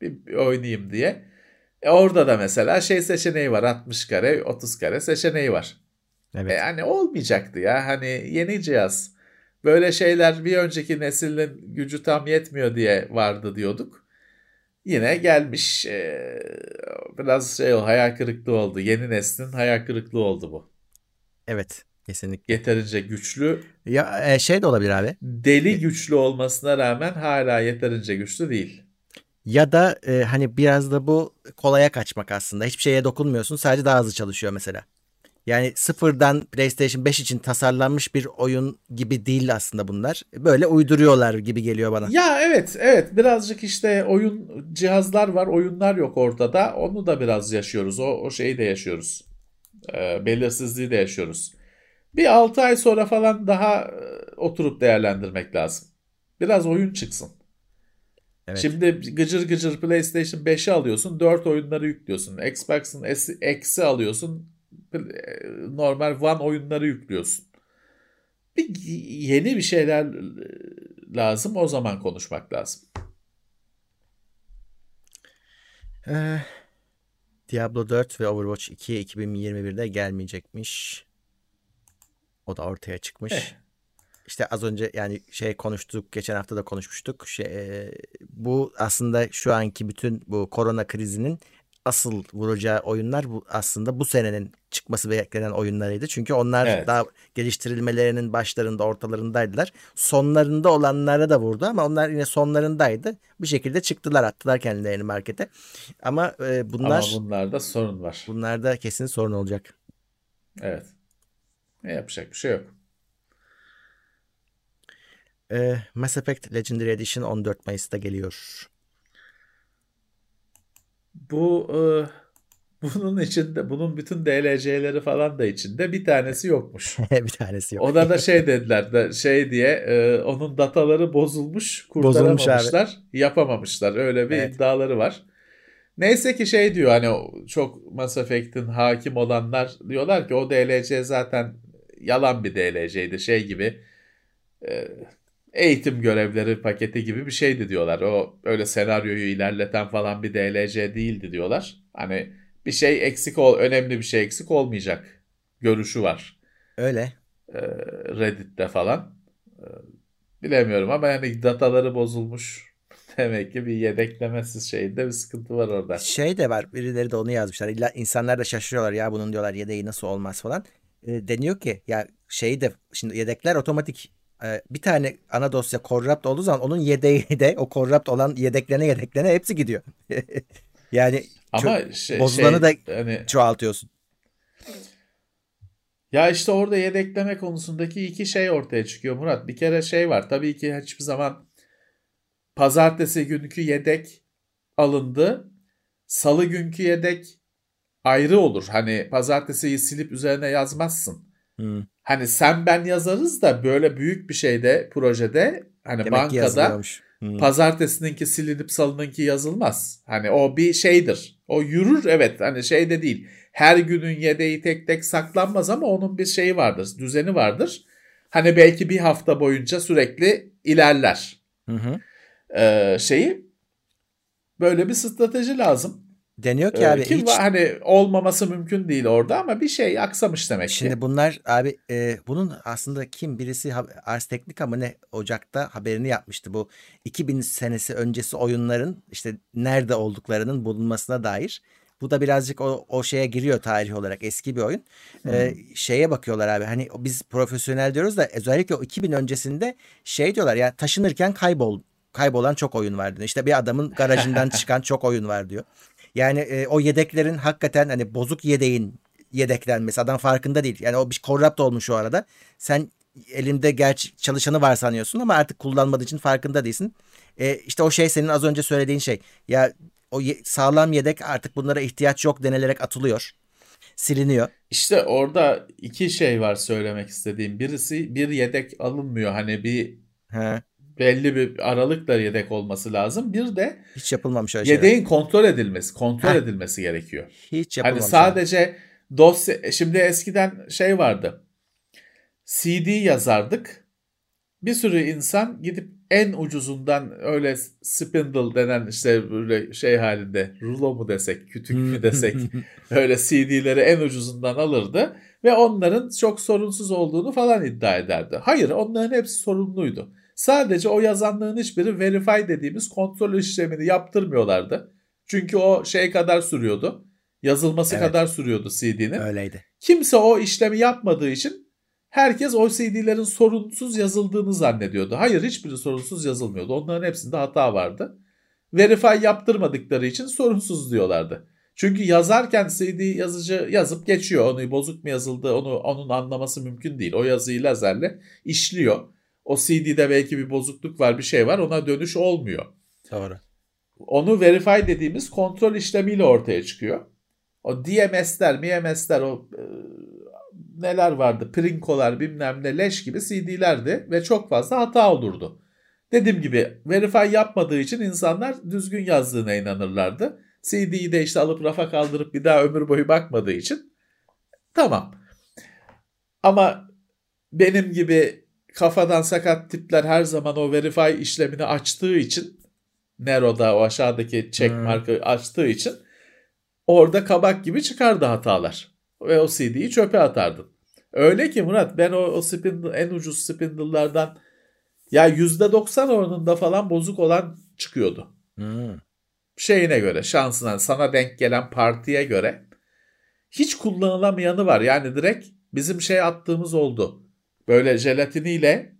Bir, bir oynayayım diye. E orada da mesela şey seçeneği var 60 kare 30 kare seçeneği var. Evet. E hani olmayacaktı ya hani yeni cihaz. Böyle şeyler bir önceki neslin gücü tam yetmiyor diye vardı diyorduk. Yine gelmiş e, biraz şey o hayal kırıklığı oldu. Yeni neslin hayal kırıklığı oldu bu. Evet. Kesinlikle. Yeterince güçlü, Ya e, şey de olabilir abi. deli güçlü olmasına rağmen hala yeterince güçlü değil. Ya da e, hani biraz da bu kolaya kaçmak aslında. Hiçbir şeye dokunmuyorsun. Sadece daha hızlı çalışıyor mesela. Yani sıfırdan PlayStation 5 için tasarlanmış bir oyun gibi değil aslında bunlar. Böyle uyduruyorlar gibi geliyor bana. Ya evet evet birazcık işte oyun cihazlar var oyunlar yok ortada onu da biraz yaşıyoruz o, o şeyi de yaşıyoruz. E, belirsizliği de yaşıyoruz. Bir 6 ay sonra falan daha e, oturup değerlendirmek lazım. Biraz oyun çıksın. Evet. Şimdi gıcır gıcır PlayStation 5'i alıyorsun. 4 oyunları yüklüyorsun. Xbox'ın X'i alıyorsun. E, Normal One oyunları yüklüyorsun. Bir yeni bir şeyler e, lazım. O zaman konuşmak lazım. Ee, Diablo 4 ve Overwatch 2 2021'de gelmeyecekmiş. O da ortaya çıkmış. Eh. İşte az önce yani şey konuştuk, geçen hafta da konuşmuştuk. Şey, e, bu aslında şu anki bütün bu korona krizinin asıl vuracağı oyunlar bu aslında bu senenin çıkması beklenen oyunlarıydı. Çünkü onlar Evet. daha geliştirilmelerinin başlarında, ortalarındaydılar. Sonlarında olanlara da vurdu ama onlar yine sonlarındaydı. Bir şekilde çıktılar, attılar kendilerini markete. Ama e, bunlar Ama bunlarda sorun var. bunlarda kesin sorun olacak. Evet. Ne yapacak bir şey yok. E, Mass Effect Legendary Edition 14 Mayıs'ta geliyor. Bu e, bunun içinde bunun bütün DLC'leri falan da içinde bir tanesi yokmuş. bir tanesi yok. Ona da şey dediler da şey diye e, onun dataları bozulmuş, kurtaramamışlar, yapamamışlar. Öyle bir Evet. iddiaları var. Neyse ki şey diyor hani çok Mass Effect'in hakim olanlar diyorlar ki o DLC zaten yalan bir DLC'ydi şey gibi e, eğitim görevleri paketi gibi bir şeydi diyorlar. O öyle senaryoyu ilerleten falan bir DLC değildi diyorlar. Hani bir şey eksik ol önemli bir şey eksik olmayacak görüşü var Öyle. e, Reddit'te falan. E, Bilemiyorum ama yani dataları bozulmuş. Demek ki bir yedeklemesiz şeyinde bir sıkıntı var orada. Şey de var. Birileri de onu yazmışlar. İlla insanlar da şaşırıyorlar ya bunun diyorlar yedeği nasıl olmaz falan. E, deniyor ki ya şeyi de şimdi yedekler otomatik bir tane ana dosya corrupt olduğu zaman onun yedeği de o corrupt olan yedeklerine yedeklerine hepsi gidiyor. yani Ama şey, bozulanı şey, da hani çoğaltıyorsun. ya işte orada yedekleme konusundaki iki şey ortaya çıkıyor Murat. Bir kere şey var. Tabii ki hiçbir zaman pazartesi günkü yedek alındı. Salı günkü yedek ayrı olur. Hani pazartesiyi silip üzerine yazmazsın. Hmm. Hani sen ben yazarız da böyle büyük bir şeyde projede hani Demek bankada. Hmm. pazartesininki silinip salınınki yazılmaz. Hani o bir şeydir. O yürür evet hani şey de değil. Her günün yedeği tek tek saklanmaz ama onun bir şeyi vardır. Düzeni vardır. Hani belki bir hafta boyunca sürekli ilerler. Hı hı. Ee, şeyi böyle bir strateji lazım. Deniyor ki Ee, abi ki hiç hani olmaması mümkün değil orada ama bir şey aksamış demek ki. Şimdi bunlar abi e, bunun aslında kim birisi Ars Technica mı ne Ocak'ta haberini yapmıştı. Bu 2000 senesi öncesi oyunların işte nerede olduklarının bulunmasına dair. Bu da birazcık o, o şeye giriyor tarih olarak eski bir oyun. E, şeye bakıyorlar abi hani biz profesyonel diyoruz da özellikle o 2000 öncesinde şey diyorlar ya taşınırken kaybol kaybolan çok oyun var diyor. İşte bir adamın garajından çıkan çok oyun var diyor. Yani e, o yedeklerin hakikaten hani bozuk yedeğin yedeklenmesi adam farkında değil. Yani o bir corrupt olmuş o arada. Sen elinde gerçi çalışanı var sanıyorsun ama artık kullanmadığı için farkında değilsin. E, işte o şey senin az önce söylediğin şey. Ya o ye- sağlam yedek artık bunlara ihtiyaç yok denilerek atılıyor. Siliniyor. İşte orada iki şey var söylemek istediğim. Birisi bir yedek alınmıyor. Hani bir Ha, belli bir aralıkla yedek olması lazım. Bir de hiç yapılmamış öyle şeyler. yedeğin kontrol edilmesi, kontrol Heh. edilmesi gerekiyor. Hiç Hani yapılmamış. sadece dosya şimdi eskiden şey vardı. CD yazardık. Bir sürü insan gidip en ucuzundan öyle spindle denen işte böyle şey halinde rulo mu desek, kütük mü desek öyle CD'leri en ucuzundan alırdı ve onların çok sorunsuz olduğunu falan iddia ederdi. Hayır, onların hepsi sorunluydu. Sadece o yazanlığın hiçbiri verify dediğimiz kontrol işlemini yaptırmıyorlardı. Çünkü o şey kadar sürüyordu. Yazılması Evet. kadar sürüyordu CD'nin. Öyleydi. Kimse o işlemi yapmadığı için herkes o CD'lerin sorunsuz yazıldığını zannediyordu. Hayır hiçbiri sorunsuz yazılmıyordu. Onların hepsinde hata vardı. Verify yaptırmadıkları için sorunsuz diyorlardı. Çünkü yazarken CD yazıcı yazıp geçiyor. Onu bozuk mu yazıldı onu onun anlaması mümkün değil. O yazıyı lazerle işliyor. O CD'de belki bir bozukluk var bir şey var ona dönüş olmuyor. Doğru. Onu verify dediğimiz kontrol işlemiyle ortaya çıkıyor. O DMS'ler, MMS'ler o e, neler vardı? Prinkolar bilmem ne leş gibi CD'lerdi ve çok fazla hata olurdu. Dediğim gibi verify yapmadığı için insanlar düzgün yazdığına inanırlardı. CD'yi de işte alıp rafa kaldırıp bir daha ömür boyu bakmadığı için tamam. Ama benim gibi kafadan sakat tipler her zaman o verify işlemini açtığı için Nero'da o aşağıdaki check Hmm. markı açtığı için orada kabak gibi çıkardı hatalar. Ve o CD'yi çöpe atardın. Öyle ki Murat ben o, o spindle, en ucuz spindle'lardan ya %90 oranında falan bozuk olan çıkıyordu. Hmm. Şeyine göre şansına sana denk gelen partiye göre hiç kullanılamayanı var. Yani direkt bizim şey attığımız oldu. Böyle jelatiniyle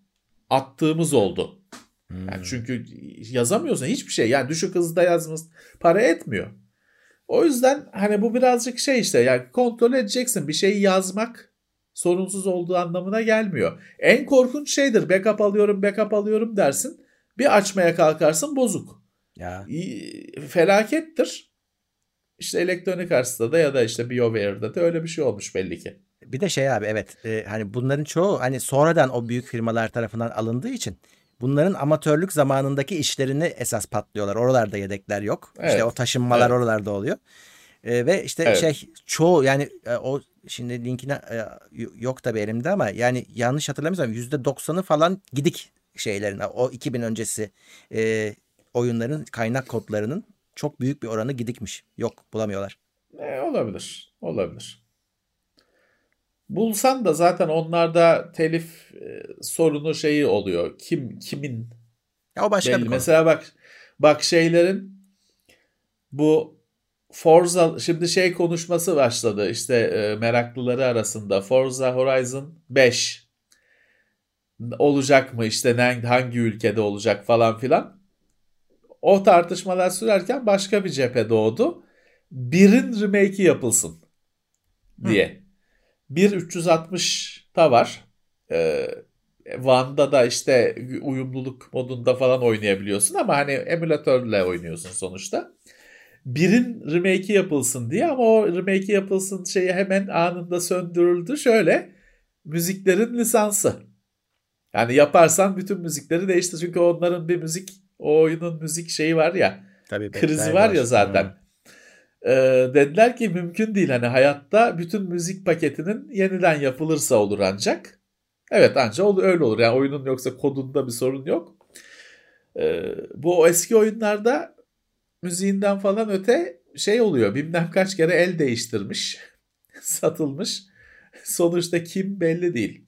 attığımız oldu. Hmm. Yani çünkü yazamıyorsun hiçbir şey. Yani düşük hızda yazması para etmiyor. O yüzden hani bu birazcık şey işte yani kontrol edeceksin. Bir şeyi yazmak sorunsuz olduğu anlamına gelmiyor. En korkunç şeydir backup alıyorum backup alıyorum dersin. Bir açmaya kalkarsın bozuk. Ya Felakettir. İşte elektronik arsada da ya da işte BioWare'da da öyle bir şey olmuş belli ki. Bir de şey abi evet e, hani bunların çoğu hani sonradan o büyük firmalar tarafından alındığı için bunların amatörlük zamanındaki işlerini esas patlıyorlar. Oralarda yedekler yok. Evet. İşte o taşınmalar Evet. oralarda oluyor. E, ve işte Evet. şey çoğu yani e, o şimdi linkine e, yok tabii elimde ama yani yanlış hatırlamıyorsam %90'ı falan gidik şeylerin o 2000 öncesi e, oyunların kaynak kodlarının çok büyük bir oranı gidikmiş. Yok bulamıyorlar. E, olabilir. Olabilir. Bulsan da zaten onlarda telif e, sorunu şeyi oluyor. Kim kimin Ya o başka belli. bir konu. Mesela bak bak şeylerin bu Forza şimdi şey konuşması başladı işte e, meraklıları arasında Forza Horizon 5 olacak mı işte ne- hangi ülkede olacak falan filan. O tartışmalar sürerken başka bir cephe doğdu. Birin remake'i yapılsın diye. Bir 360'ta var. Ee, One'da da işte uyumluluk modunda falan oynayabiliyorsun ama hani emülatörle oynuyorsun sonuçta. Birin remake'i yapılsın diye ama o remake'i yapılsın şeyi hemen anında söndürüldü. Şöyle müziklerin lisansı. Yani yaparsan bütün müzikleri değiştir. Çünkü onların bir müzik o oyunun müzik şeyi var ya Tabii krizi var ya zaten. Hı. Ee, dediler ki mümkün değil hani hayatta bütün müzik paketinin yeniden yapılırsa olur ancak. Evet ancak öyle olur. Yani oyunun yoksa kodunda bir sorun yok. Ee, bu eski oyunlarda müziğinden falan öte şey oluyor. Bilmem kaç kere el değiştirmiş, satılmış. Sonuçta kim belli değil.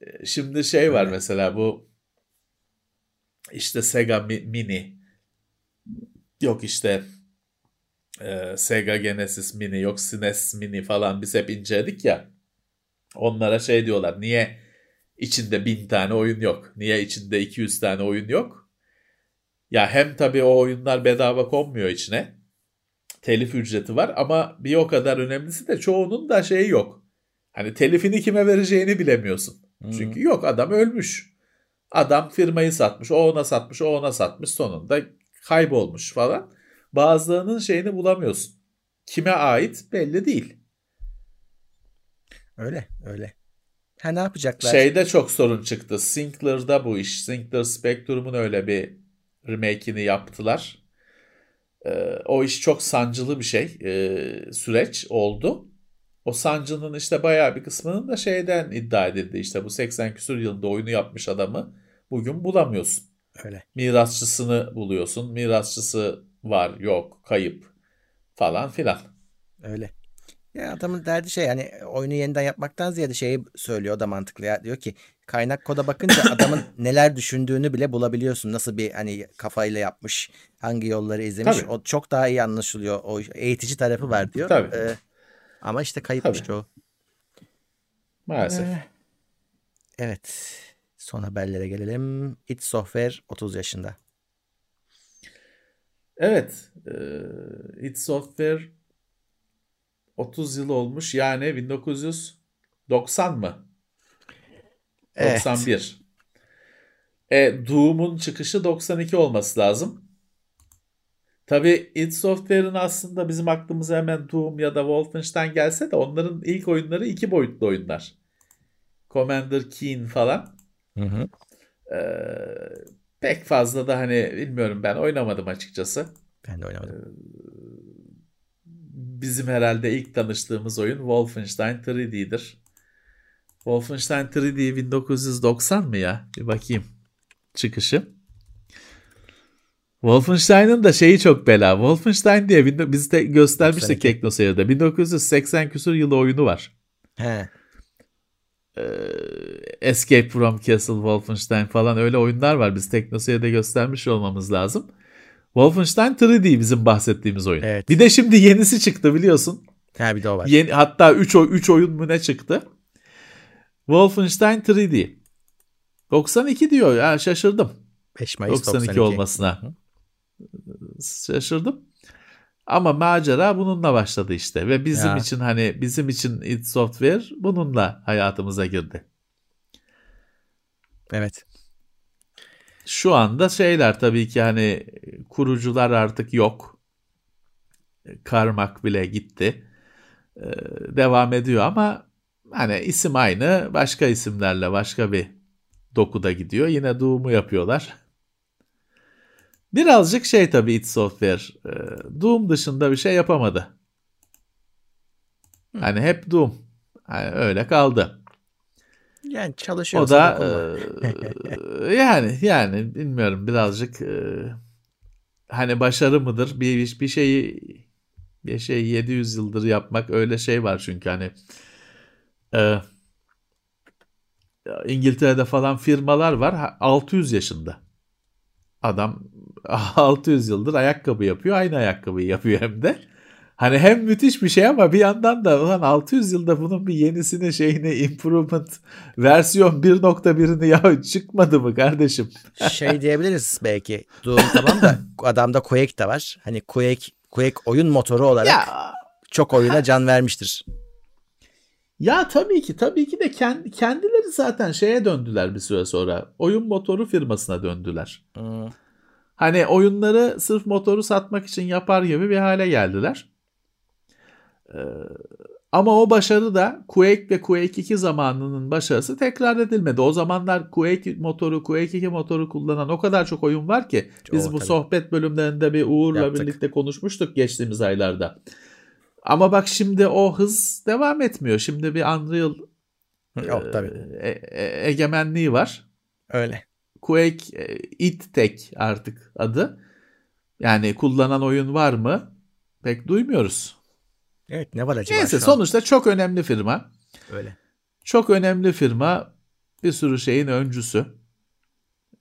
Ee, Şimdi şey var mesela bu işte Sega Mi- Mini yok işte e, Sega Genesis Mini yok SNES Mini falan biz hep inceledik ya. Onlara şey diyorlar niye içinde bin tane oyun yok? Niye içinde 200 tane oyun yok? Ya hem tabii o oyunlar bedava konmuyor içine. Telif ücreti var ama bir o kadar önemlisi de çoğunun da şeyi yok. Hani telifini kime vereceğini bilemiyorsun. Hı. çünkü yok adam ölmüş. Adam firmayı satmış o ona satmış o ona satmış sonunda kaybolmuş falan bazılarının şeyini bulamıyorsun. Kime ait belli değil. Öyle öyle. Ha ne yapacaklar? Şeyde çok sorun çıktı. Sinclair'da bu iş. Sinclair Spectrum'un öyle bir remake'ini yaptılar. Ee, o iş çok sancılı bir şey. ee, süreç oldu. O sancının işte bayağı bir kısmının da şeyden iddia edildi. İşte bu 80 küsur yılında oyunu yapmış adamı bugün bulamıyorsun. Öyle. Mirasçısını buluyorsun. Mirasçısı var yok kayıp falan filan. Öyle. Ya adamın derdi şey yani oyunu yeniden yapmaktan ziyade şeyi söylüyor o da mantıklı ya. Diyor ki kaynak koda bakınca adamın neler düşündüğünü bile bulabiliyorsun. Nasıl bir hani kafayla yapmış, hangi yolları izlemiş. Tabii. O çok daha iyi anlaşılıyor. O eğitici tarafı var diyor. Tabii. Ee, ama işte kayıpmış Tabii. çoğu. Maalesef. Ee, Evet. Son haberlere gelelim. It Software 30 yaşında. Evet. E, id Software 30 yıl olmuş. Yani 1990 mı? Evet. 91. E, Doom'un çıkışı 92 olması lazım. Tabii id Software'ın aslında bizim aklımıza hemen Doom ya da Wolfenstein gelse de onların ilk oyunları iki boyutlu oyunlar. Commander Keen falan. Hı hı. Ee, pek fazla da hani bilmiyorum ben oynamadım açıkçası. Ben de oynamadım. Bizim herhalde ilk tanıştığımız oyun Wolfenstein 3D'dir. Wolfenstein 3D 1990 mı ya? Bir bakayım çıkışı. Wolfenstein'ın da şeyi çok bela. Wolfenstein diye biz de göstermiştik 92. Teknoseyir'de. 1980 küsur yılı oyunu var. He. Escape from Castle, Wolfenstein falan öyle oyunlar var. Biz Teknoseyir'de göstermiş olmamız lazım. Wolfenstein 3D bizim bahsettiğimiz oyun. Evet. Bir de şimdi yenisi çıktı biliyorsun. Ha bir de o var. Yeni, hatta 3 3 oyun mu ne çıktı? Wolfenstein 3D. 92 diyor ya şaşırdım. 5 Mayıs 92, 92, olmasına. Şaşırdım. Ama macera bununla başladı işte ve bizim Ya. için hani bizim için id Software bununla hayatımıza girdi. Evet. Şu anda şeyler tabii ki hani kurucular artık yok. Karmak bile gitti. Ee, devam ediyor ama hani isim aynı başka isimlerle başka bir dokuda gidiyor. Yine Doom'u yapıyorlar. Birazcık şey tabii id Software e, Doom dışında bir şey yapamadı. Hani hep Doom. Hani öyle kaldı. Yani çalışıyor. O da e, yani yani bilmiyorum birazcık e, hani başarı mıdır? Bir bir şeyi bir şeyi 700 yıldır yapmak öyle şey var çünkü hani e, İngiltere'de falan firmalar var ha- 600 yaşında. Adam 600 yıldır ayakkabı yapıyor. Aynı ayakkabıyı yapıyor hem de. Hani hem müthiş bir şey ama bir yandan da ulan 600 yılda bunun bir yenisini şeyini improvement versiyon 1.1'ini ya çıkmadı mı kardeşim? şey diyebiliriz belki. Doom tamam da adamda Quake de var. Hani Quake Quake oyun motoru olarak Ya çok oyuna can vermiştir. ya tabii ki tabii ki de kendi, kendileri zaten şeye döndüler bir süre sonra. Oyun motoru firmasına döndüler. Hmm. Hani oyunları sırf motoru satmak için yapar gibi bir hale geldiler. Ee, ama o başarı da Quake ve Quake 2 zamanının başarısı tekrar edilmedi. O zamanlar Quake motoru, Quake 2 motoru kullanan o kadar çok oyun var ki biz Oo, bu tabii. sohbet bölümlerinde bir Uğur'la Yaptık. birlikte konuşmuştuk geçtiğimiz aylarda. Ama bak şimdi o hız devam etmiyor. Şimdi bir Unreal Yok e, tabii. e- e- egemenliği var. Öyle. Quake e, It Tek artık adı. Yani kullanan oyun var mı? Pek duymuyoruz. Evet ne var acaba Neyse sonuçta çok önemli firma. Öyle. Çok önemli firma. Bir sürü şeyin öncüsü.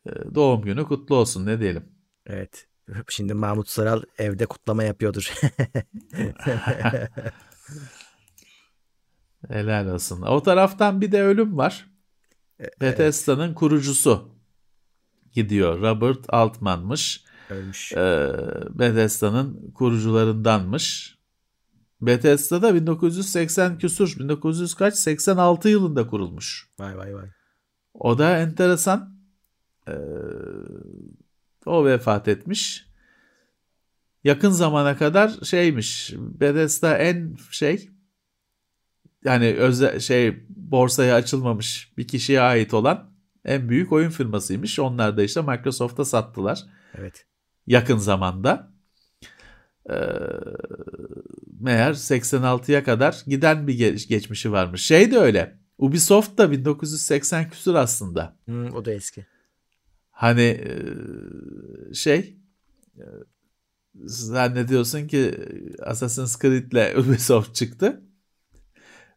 E, Doğum günü kutlu olsun ne diyelim. Evet. Şimdi Mahmut Saral evde kutlama yapıyordur. Helal olsun. O taraftan bir de ölüm var. Bethesda'nın kurucusu gidiyor. Robert Altman'mış. Ölmüş. Ee, Bethesda'nın kurucularındanmış. Bethesda'da 1980 küsur, 1900 kaç? 86 yılında kurulmuş. Vay vay vay. O da enteresan. Ee, o vefat etmiş. Yakın zamana kadar şeymiş. Bethesda en şey yani özel şey borsaya açılmamış bir kişiye ait olan en büyük oyun firmasıymış. Onlar da işte Microsoft'a sattılar Evet. yakın zamanda. Ee, meğer 86'ya kadar giden bir ge- geçmişi varmış. Şey de öyle. Ubisoft da 1980 küsur aslında. Hmm, o da eski. Hani e, şey e, zannediyorsun ki Assassin's Creed'le Ubisoft çıktı.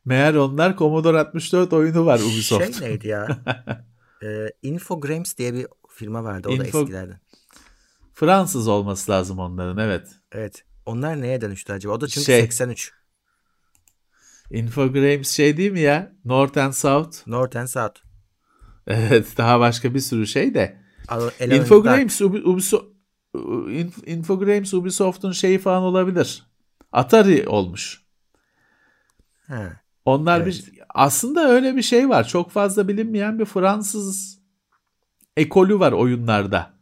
Meğer onlar Commodore 64 oyunu var Ubisoft. Şey neydi ya? ee, Infogrames diye bir firma vardı. O da Info- eskilerden. Fransız olması lazım onların evet. Evet. Onlar neye dönüştü acaba? O da çünkü Şey- 83. Infogrames şey değil mi ya? North and South. North and South. Evet daha başka bir sürü şey de. Infogrames, Ubi- Ubisoft, Inf- Infogrames Ubisoft'un şeyi falan olabilir. Atari olmuş. Ha. Onlar Evet. bir aslında öyle bir şey var. Çok fazla bilinmeyen bir Fransız ekolü var oyunlarda.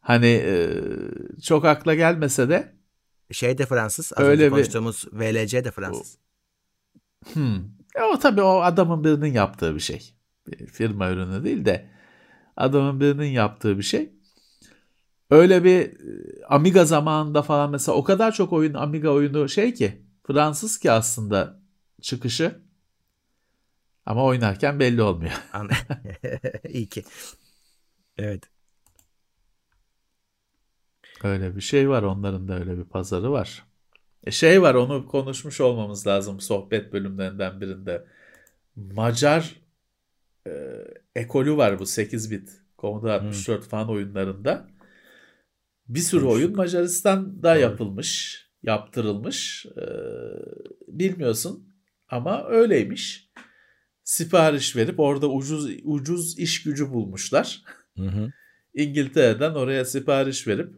Hani e, çok akla gelmese de Şey de Fransız. Az Öyle önce bir- konuştuğumuz VLC de Fransız. Hmm. E o tabii o adamın birinin yaptığı bir şey. Bir firma ürünü değil de adamın birinin yaptığı bir şey. Öyle bir e, Amiga zamanında falan mesela o kadar çok oyun Amiga oyunu şey ki Fransız ki aslında çıkışı ama oynarken belli olmuyor. İyi ki. Evet. Öyle bir şey var onların da öyle bir pazarı var. E şey var onu konuşmuş olmamız lazım sohbet bölümlerinden birinde. Macar e, ekolü var bu 8 bit Commodore 64 falan oyunlarında. Bir sürü Konuştuk. oyun Macaristan'da Doğru. yapılmış, yaptırılmış. E, bilmiyorsun ama öyleymiş. Sipariş verip orada ucuz ucuz iş gücü bulmuşlar. Hı hı. İngiltere'den oraya sipariş verip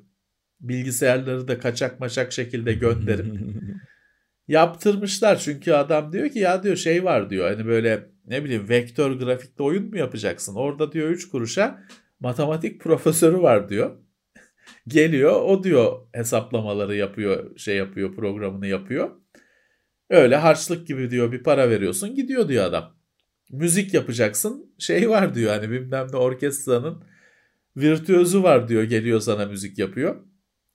bilgisayarları da kaçak maçak şekilde gönderip yaptırmışlar. Çünkü adam diyor ki ya diyor şey var diyor hani böyle ne bileyim vektör grafikte oyun mu yapacaksın? Orada diyor 3 kuruşa matematik profesörü var diyor. Geliyor o diyor hesaplamaları yapıyor şey yapıyor programını yapıyor. Öyle harçlık gibi diyor bir para veriyorsun gidiyor diyor adam. Müzik yapacaksın şey var diyor hani bilmem ne orkestranın virtüözü var diyor geliyor sana müzik yapıyor.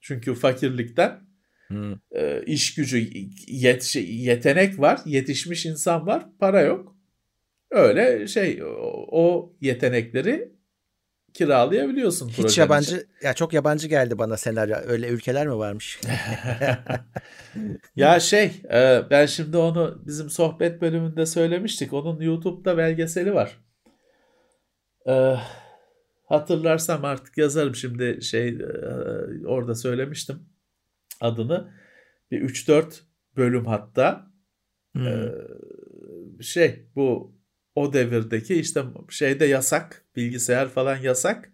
Çünkü fakirlikten Hı. e, iş gücü yet, şey, yetenek var yetişmiş insan var para yok. Öyle şey o, o yetenekleri kiralayabiliyorsun. Hiç için. yabancı ya çok yabancı geldi bana senaryo. Öyle ülkeler mi varmış? Ya şey e, ben şimdi onu bizim sohbet bölümünde söylemiştik. Onun YouTube'da belgeseli var. E, hatırlarsam artık yazarım şimdi şey e, orada söylemiştim adını. Bir 3-4 bölüm hatta. E, şey bu o devirdeki işte şeyde yasak bilgisayar falan yasak.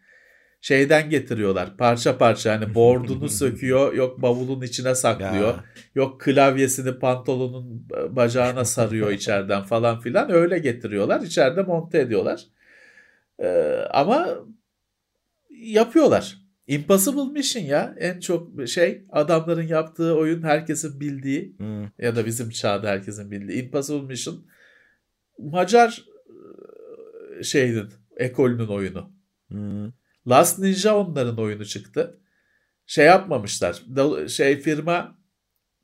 Şeyden getiriyorlar parça parça hani board'unu söküyor yok bavulun içine saklıyor Ya. yok klavyesini pantolonun bacağına sarıyor içeriden falan filan. Öyle getiriyorlar içeride monte ediyorlar. Ee, ama yapıyorlar Impossible Mission ya en çok şey adamların yaptığı oyun herkesin bildiği Hı. ya da bizim çağda herkesin bildiği Impossible Mission Macar e, şeyinin ekolünün oyunu. Hı. Last Ninja onların oyunu çıktı. Şey yapmamışlar. Şey firma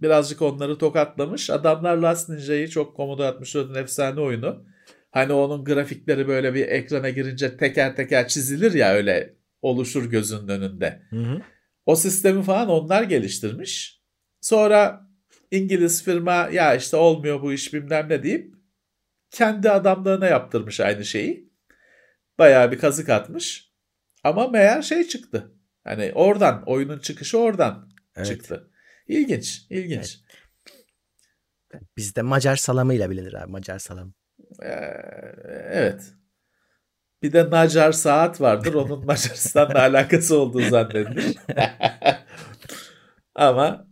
birazcık onları tokatlamış. Adamlar Last Ninja'yı çok Commodore 64'ün efsane oyunu. Hani onun grafikleri böyle bir ekrana girince teker teker çizilir ya öyle oluşur gözünün önünde. Hı hı. O sistemi falan onlar geliştirmiş. Sonra İngiliz firma ya işte olmuyor bu iş bilmem ne deyip kendi adamlarına yaptırmış aynı şeyi. Bayağı bir kazık atmış. Ama meğer şey çıktı. Hani oradan oyunun çıkışı oradan Evet. çıktı. İlginç, ilginç. Bizde Macar salamıyla bilinir abi. Macar salam. Ee, evet. Bir de Nacar saat vardır. Onun Macaristan'la alakası olduğu zannedilir. Ama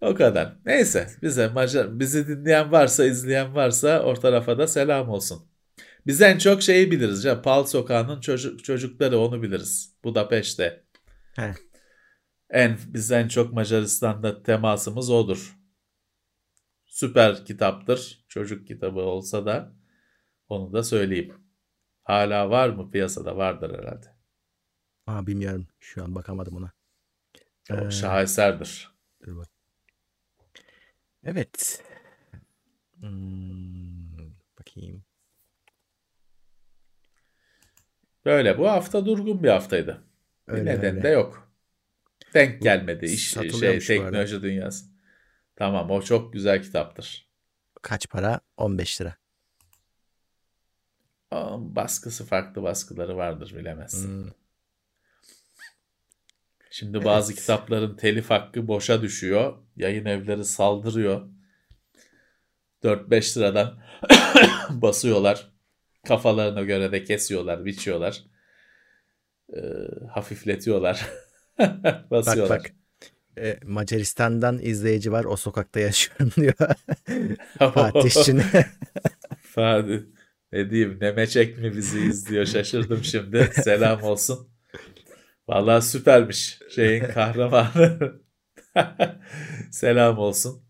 o kadar. Neyse bize Macar bizi dinleyen varsa, izleyen varsa o tarafa da selam olsun. Biz en çok şeyi biliriz. Ya, Pal Sokağı'nın çocuk, çocukları onu biliriz. Budapeşte. He. En biz en çok Macaristan'da temasımız odur. Süper kitaptır. Çocuk kitabı olsa da onu da söyleyeyim. Hala var mı piyasada? Vardır herhalde. Aa, bilmiyorum. Şu an bakamadım ona. O Ee, şaheserdir. Dur bak. Evet. Hmm, bakayım. Böyle bu hafta durgun bir haftaydı. Bir Öyle, nedeni öyle. de yok. Denk gelmedi iş şey teknoloji dünyası. Tamam o çok güzel kitaptır. Kaç para? 15 lira. Baskısı farklı baskıları vardır bilemezsin. Hmm. Şimdi bazı Evet. kitapların telif hakkı boşa düşüyor. Yayın evleri saldırıyor. 4-5 liradan basıyorlar. Kafalarına göre de kesiyorlar, biçiyorlar. Ee, hafifletiyorlar. Bak basıyorlar. bak. E, Macaristan'dan izleyici var. O sokakta yaşıyorum diyor. Fatih. Fatih. Ne diyeyim Nemeçek mi bizi izliyor şaşırdım şimdi. Selam olsun. Vallahi süpermiş. Şeyin kahramanı. Selam olsun.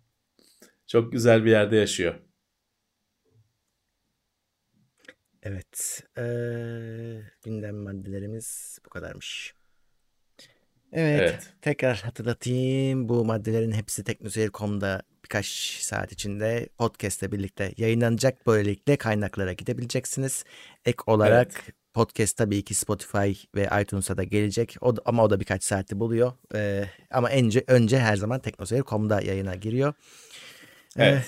Çok güzel bir yerde yaşıyor. Evet. Ee, gündem maddelerimiz bu kadarmış. Evet, Evet. Tekrar hatırlatayım. Bu maddelerin hepsi teknoseyir.com'da birkaç saat içinde podcast'le birlikte yayınlanacak. Böylelikle kaynaklara gidebileceksiniz. Ek olarak podcast tabii ki Spotify ve iTunes'a da gelecek. O da- ama o da birkaç saati buluyor. Ee, ama önce, önce her zaman teknoseyir.com'da yayına giriyor. Ee, Evet.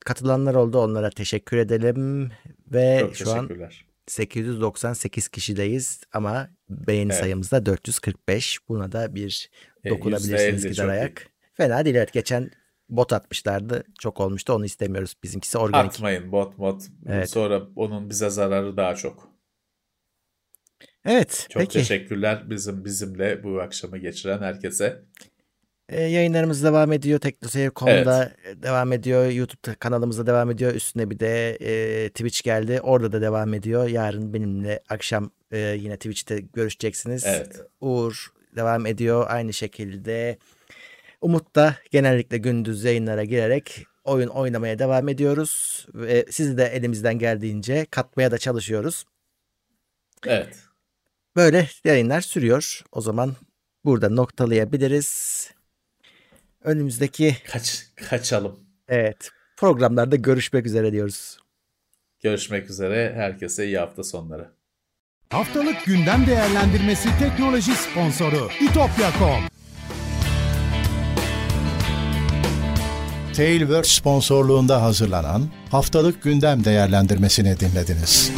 katılanlar oldu. Onlara teşekkür edelim. Ve Çok şu an teşekkürler. 898 kişideyiz ama beğeni Evet. sayımız da 445. Buna da bir E, dokunabilirsiniz %50 gider ayak. Fena değil evet. Geçen bot atmışlardı. Çok olmuştu. Onu istemiyoruz. Bizimkisi organik. Atmayın bot bot. Evet. Sonra onun bize zararı daha çok. Evet. Çok peki. teşekkürler bizim bizimle bu akşamı geçiren herkese. Ee, yayınlarımız devam ediyor. Teknoseyir.com'da devam ediyor. YouTube kanalımızda devam ediyor. Üstüne bir de e, Twitch geldi. Orada da devam ediyor. Yarın benimle akşam e, yine Twitch'te görüşeceksiniz. Evet. Uğur devam ediyor. Aynı şekilde Umut da genellikle gündüz yayınlara girerek oyun oynamaya devam ediyoruz. Ve sizi de elimizden geldiğince katmaya da çalışıyoruz. Evet. Böyle yayınlar sürüyor. O zaman burada noktalayabiliriz. Önümüzdeki Kaç kaçalım. evet programlarda görüşmek üzere diyoruz. Görüşmek üzere. Herkese iyi hafta sonları. Haftalık gündem değerlendirmesi teknoloji sponsoru itopya.com. Tailwords sponsorluğunda hazırlanan haftalık gündem değerlendirmesini dinlediniz.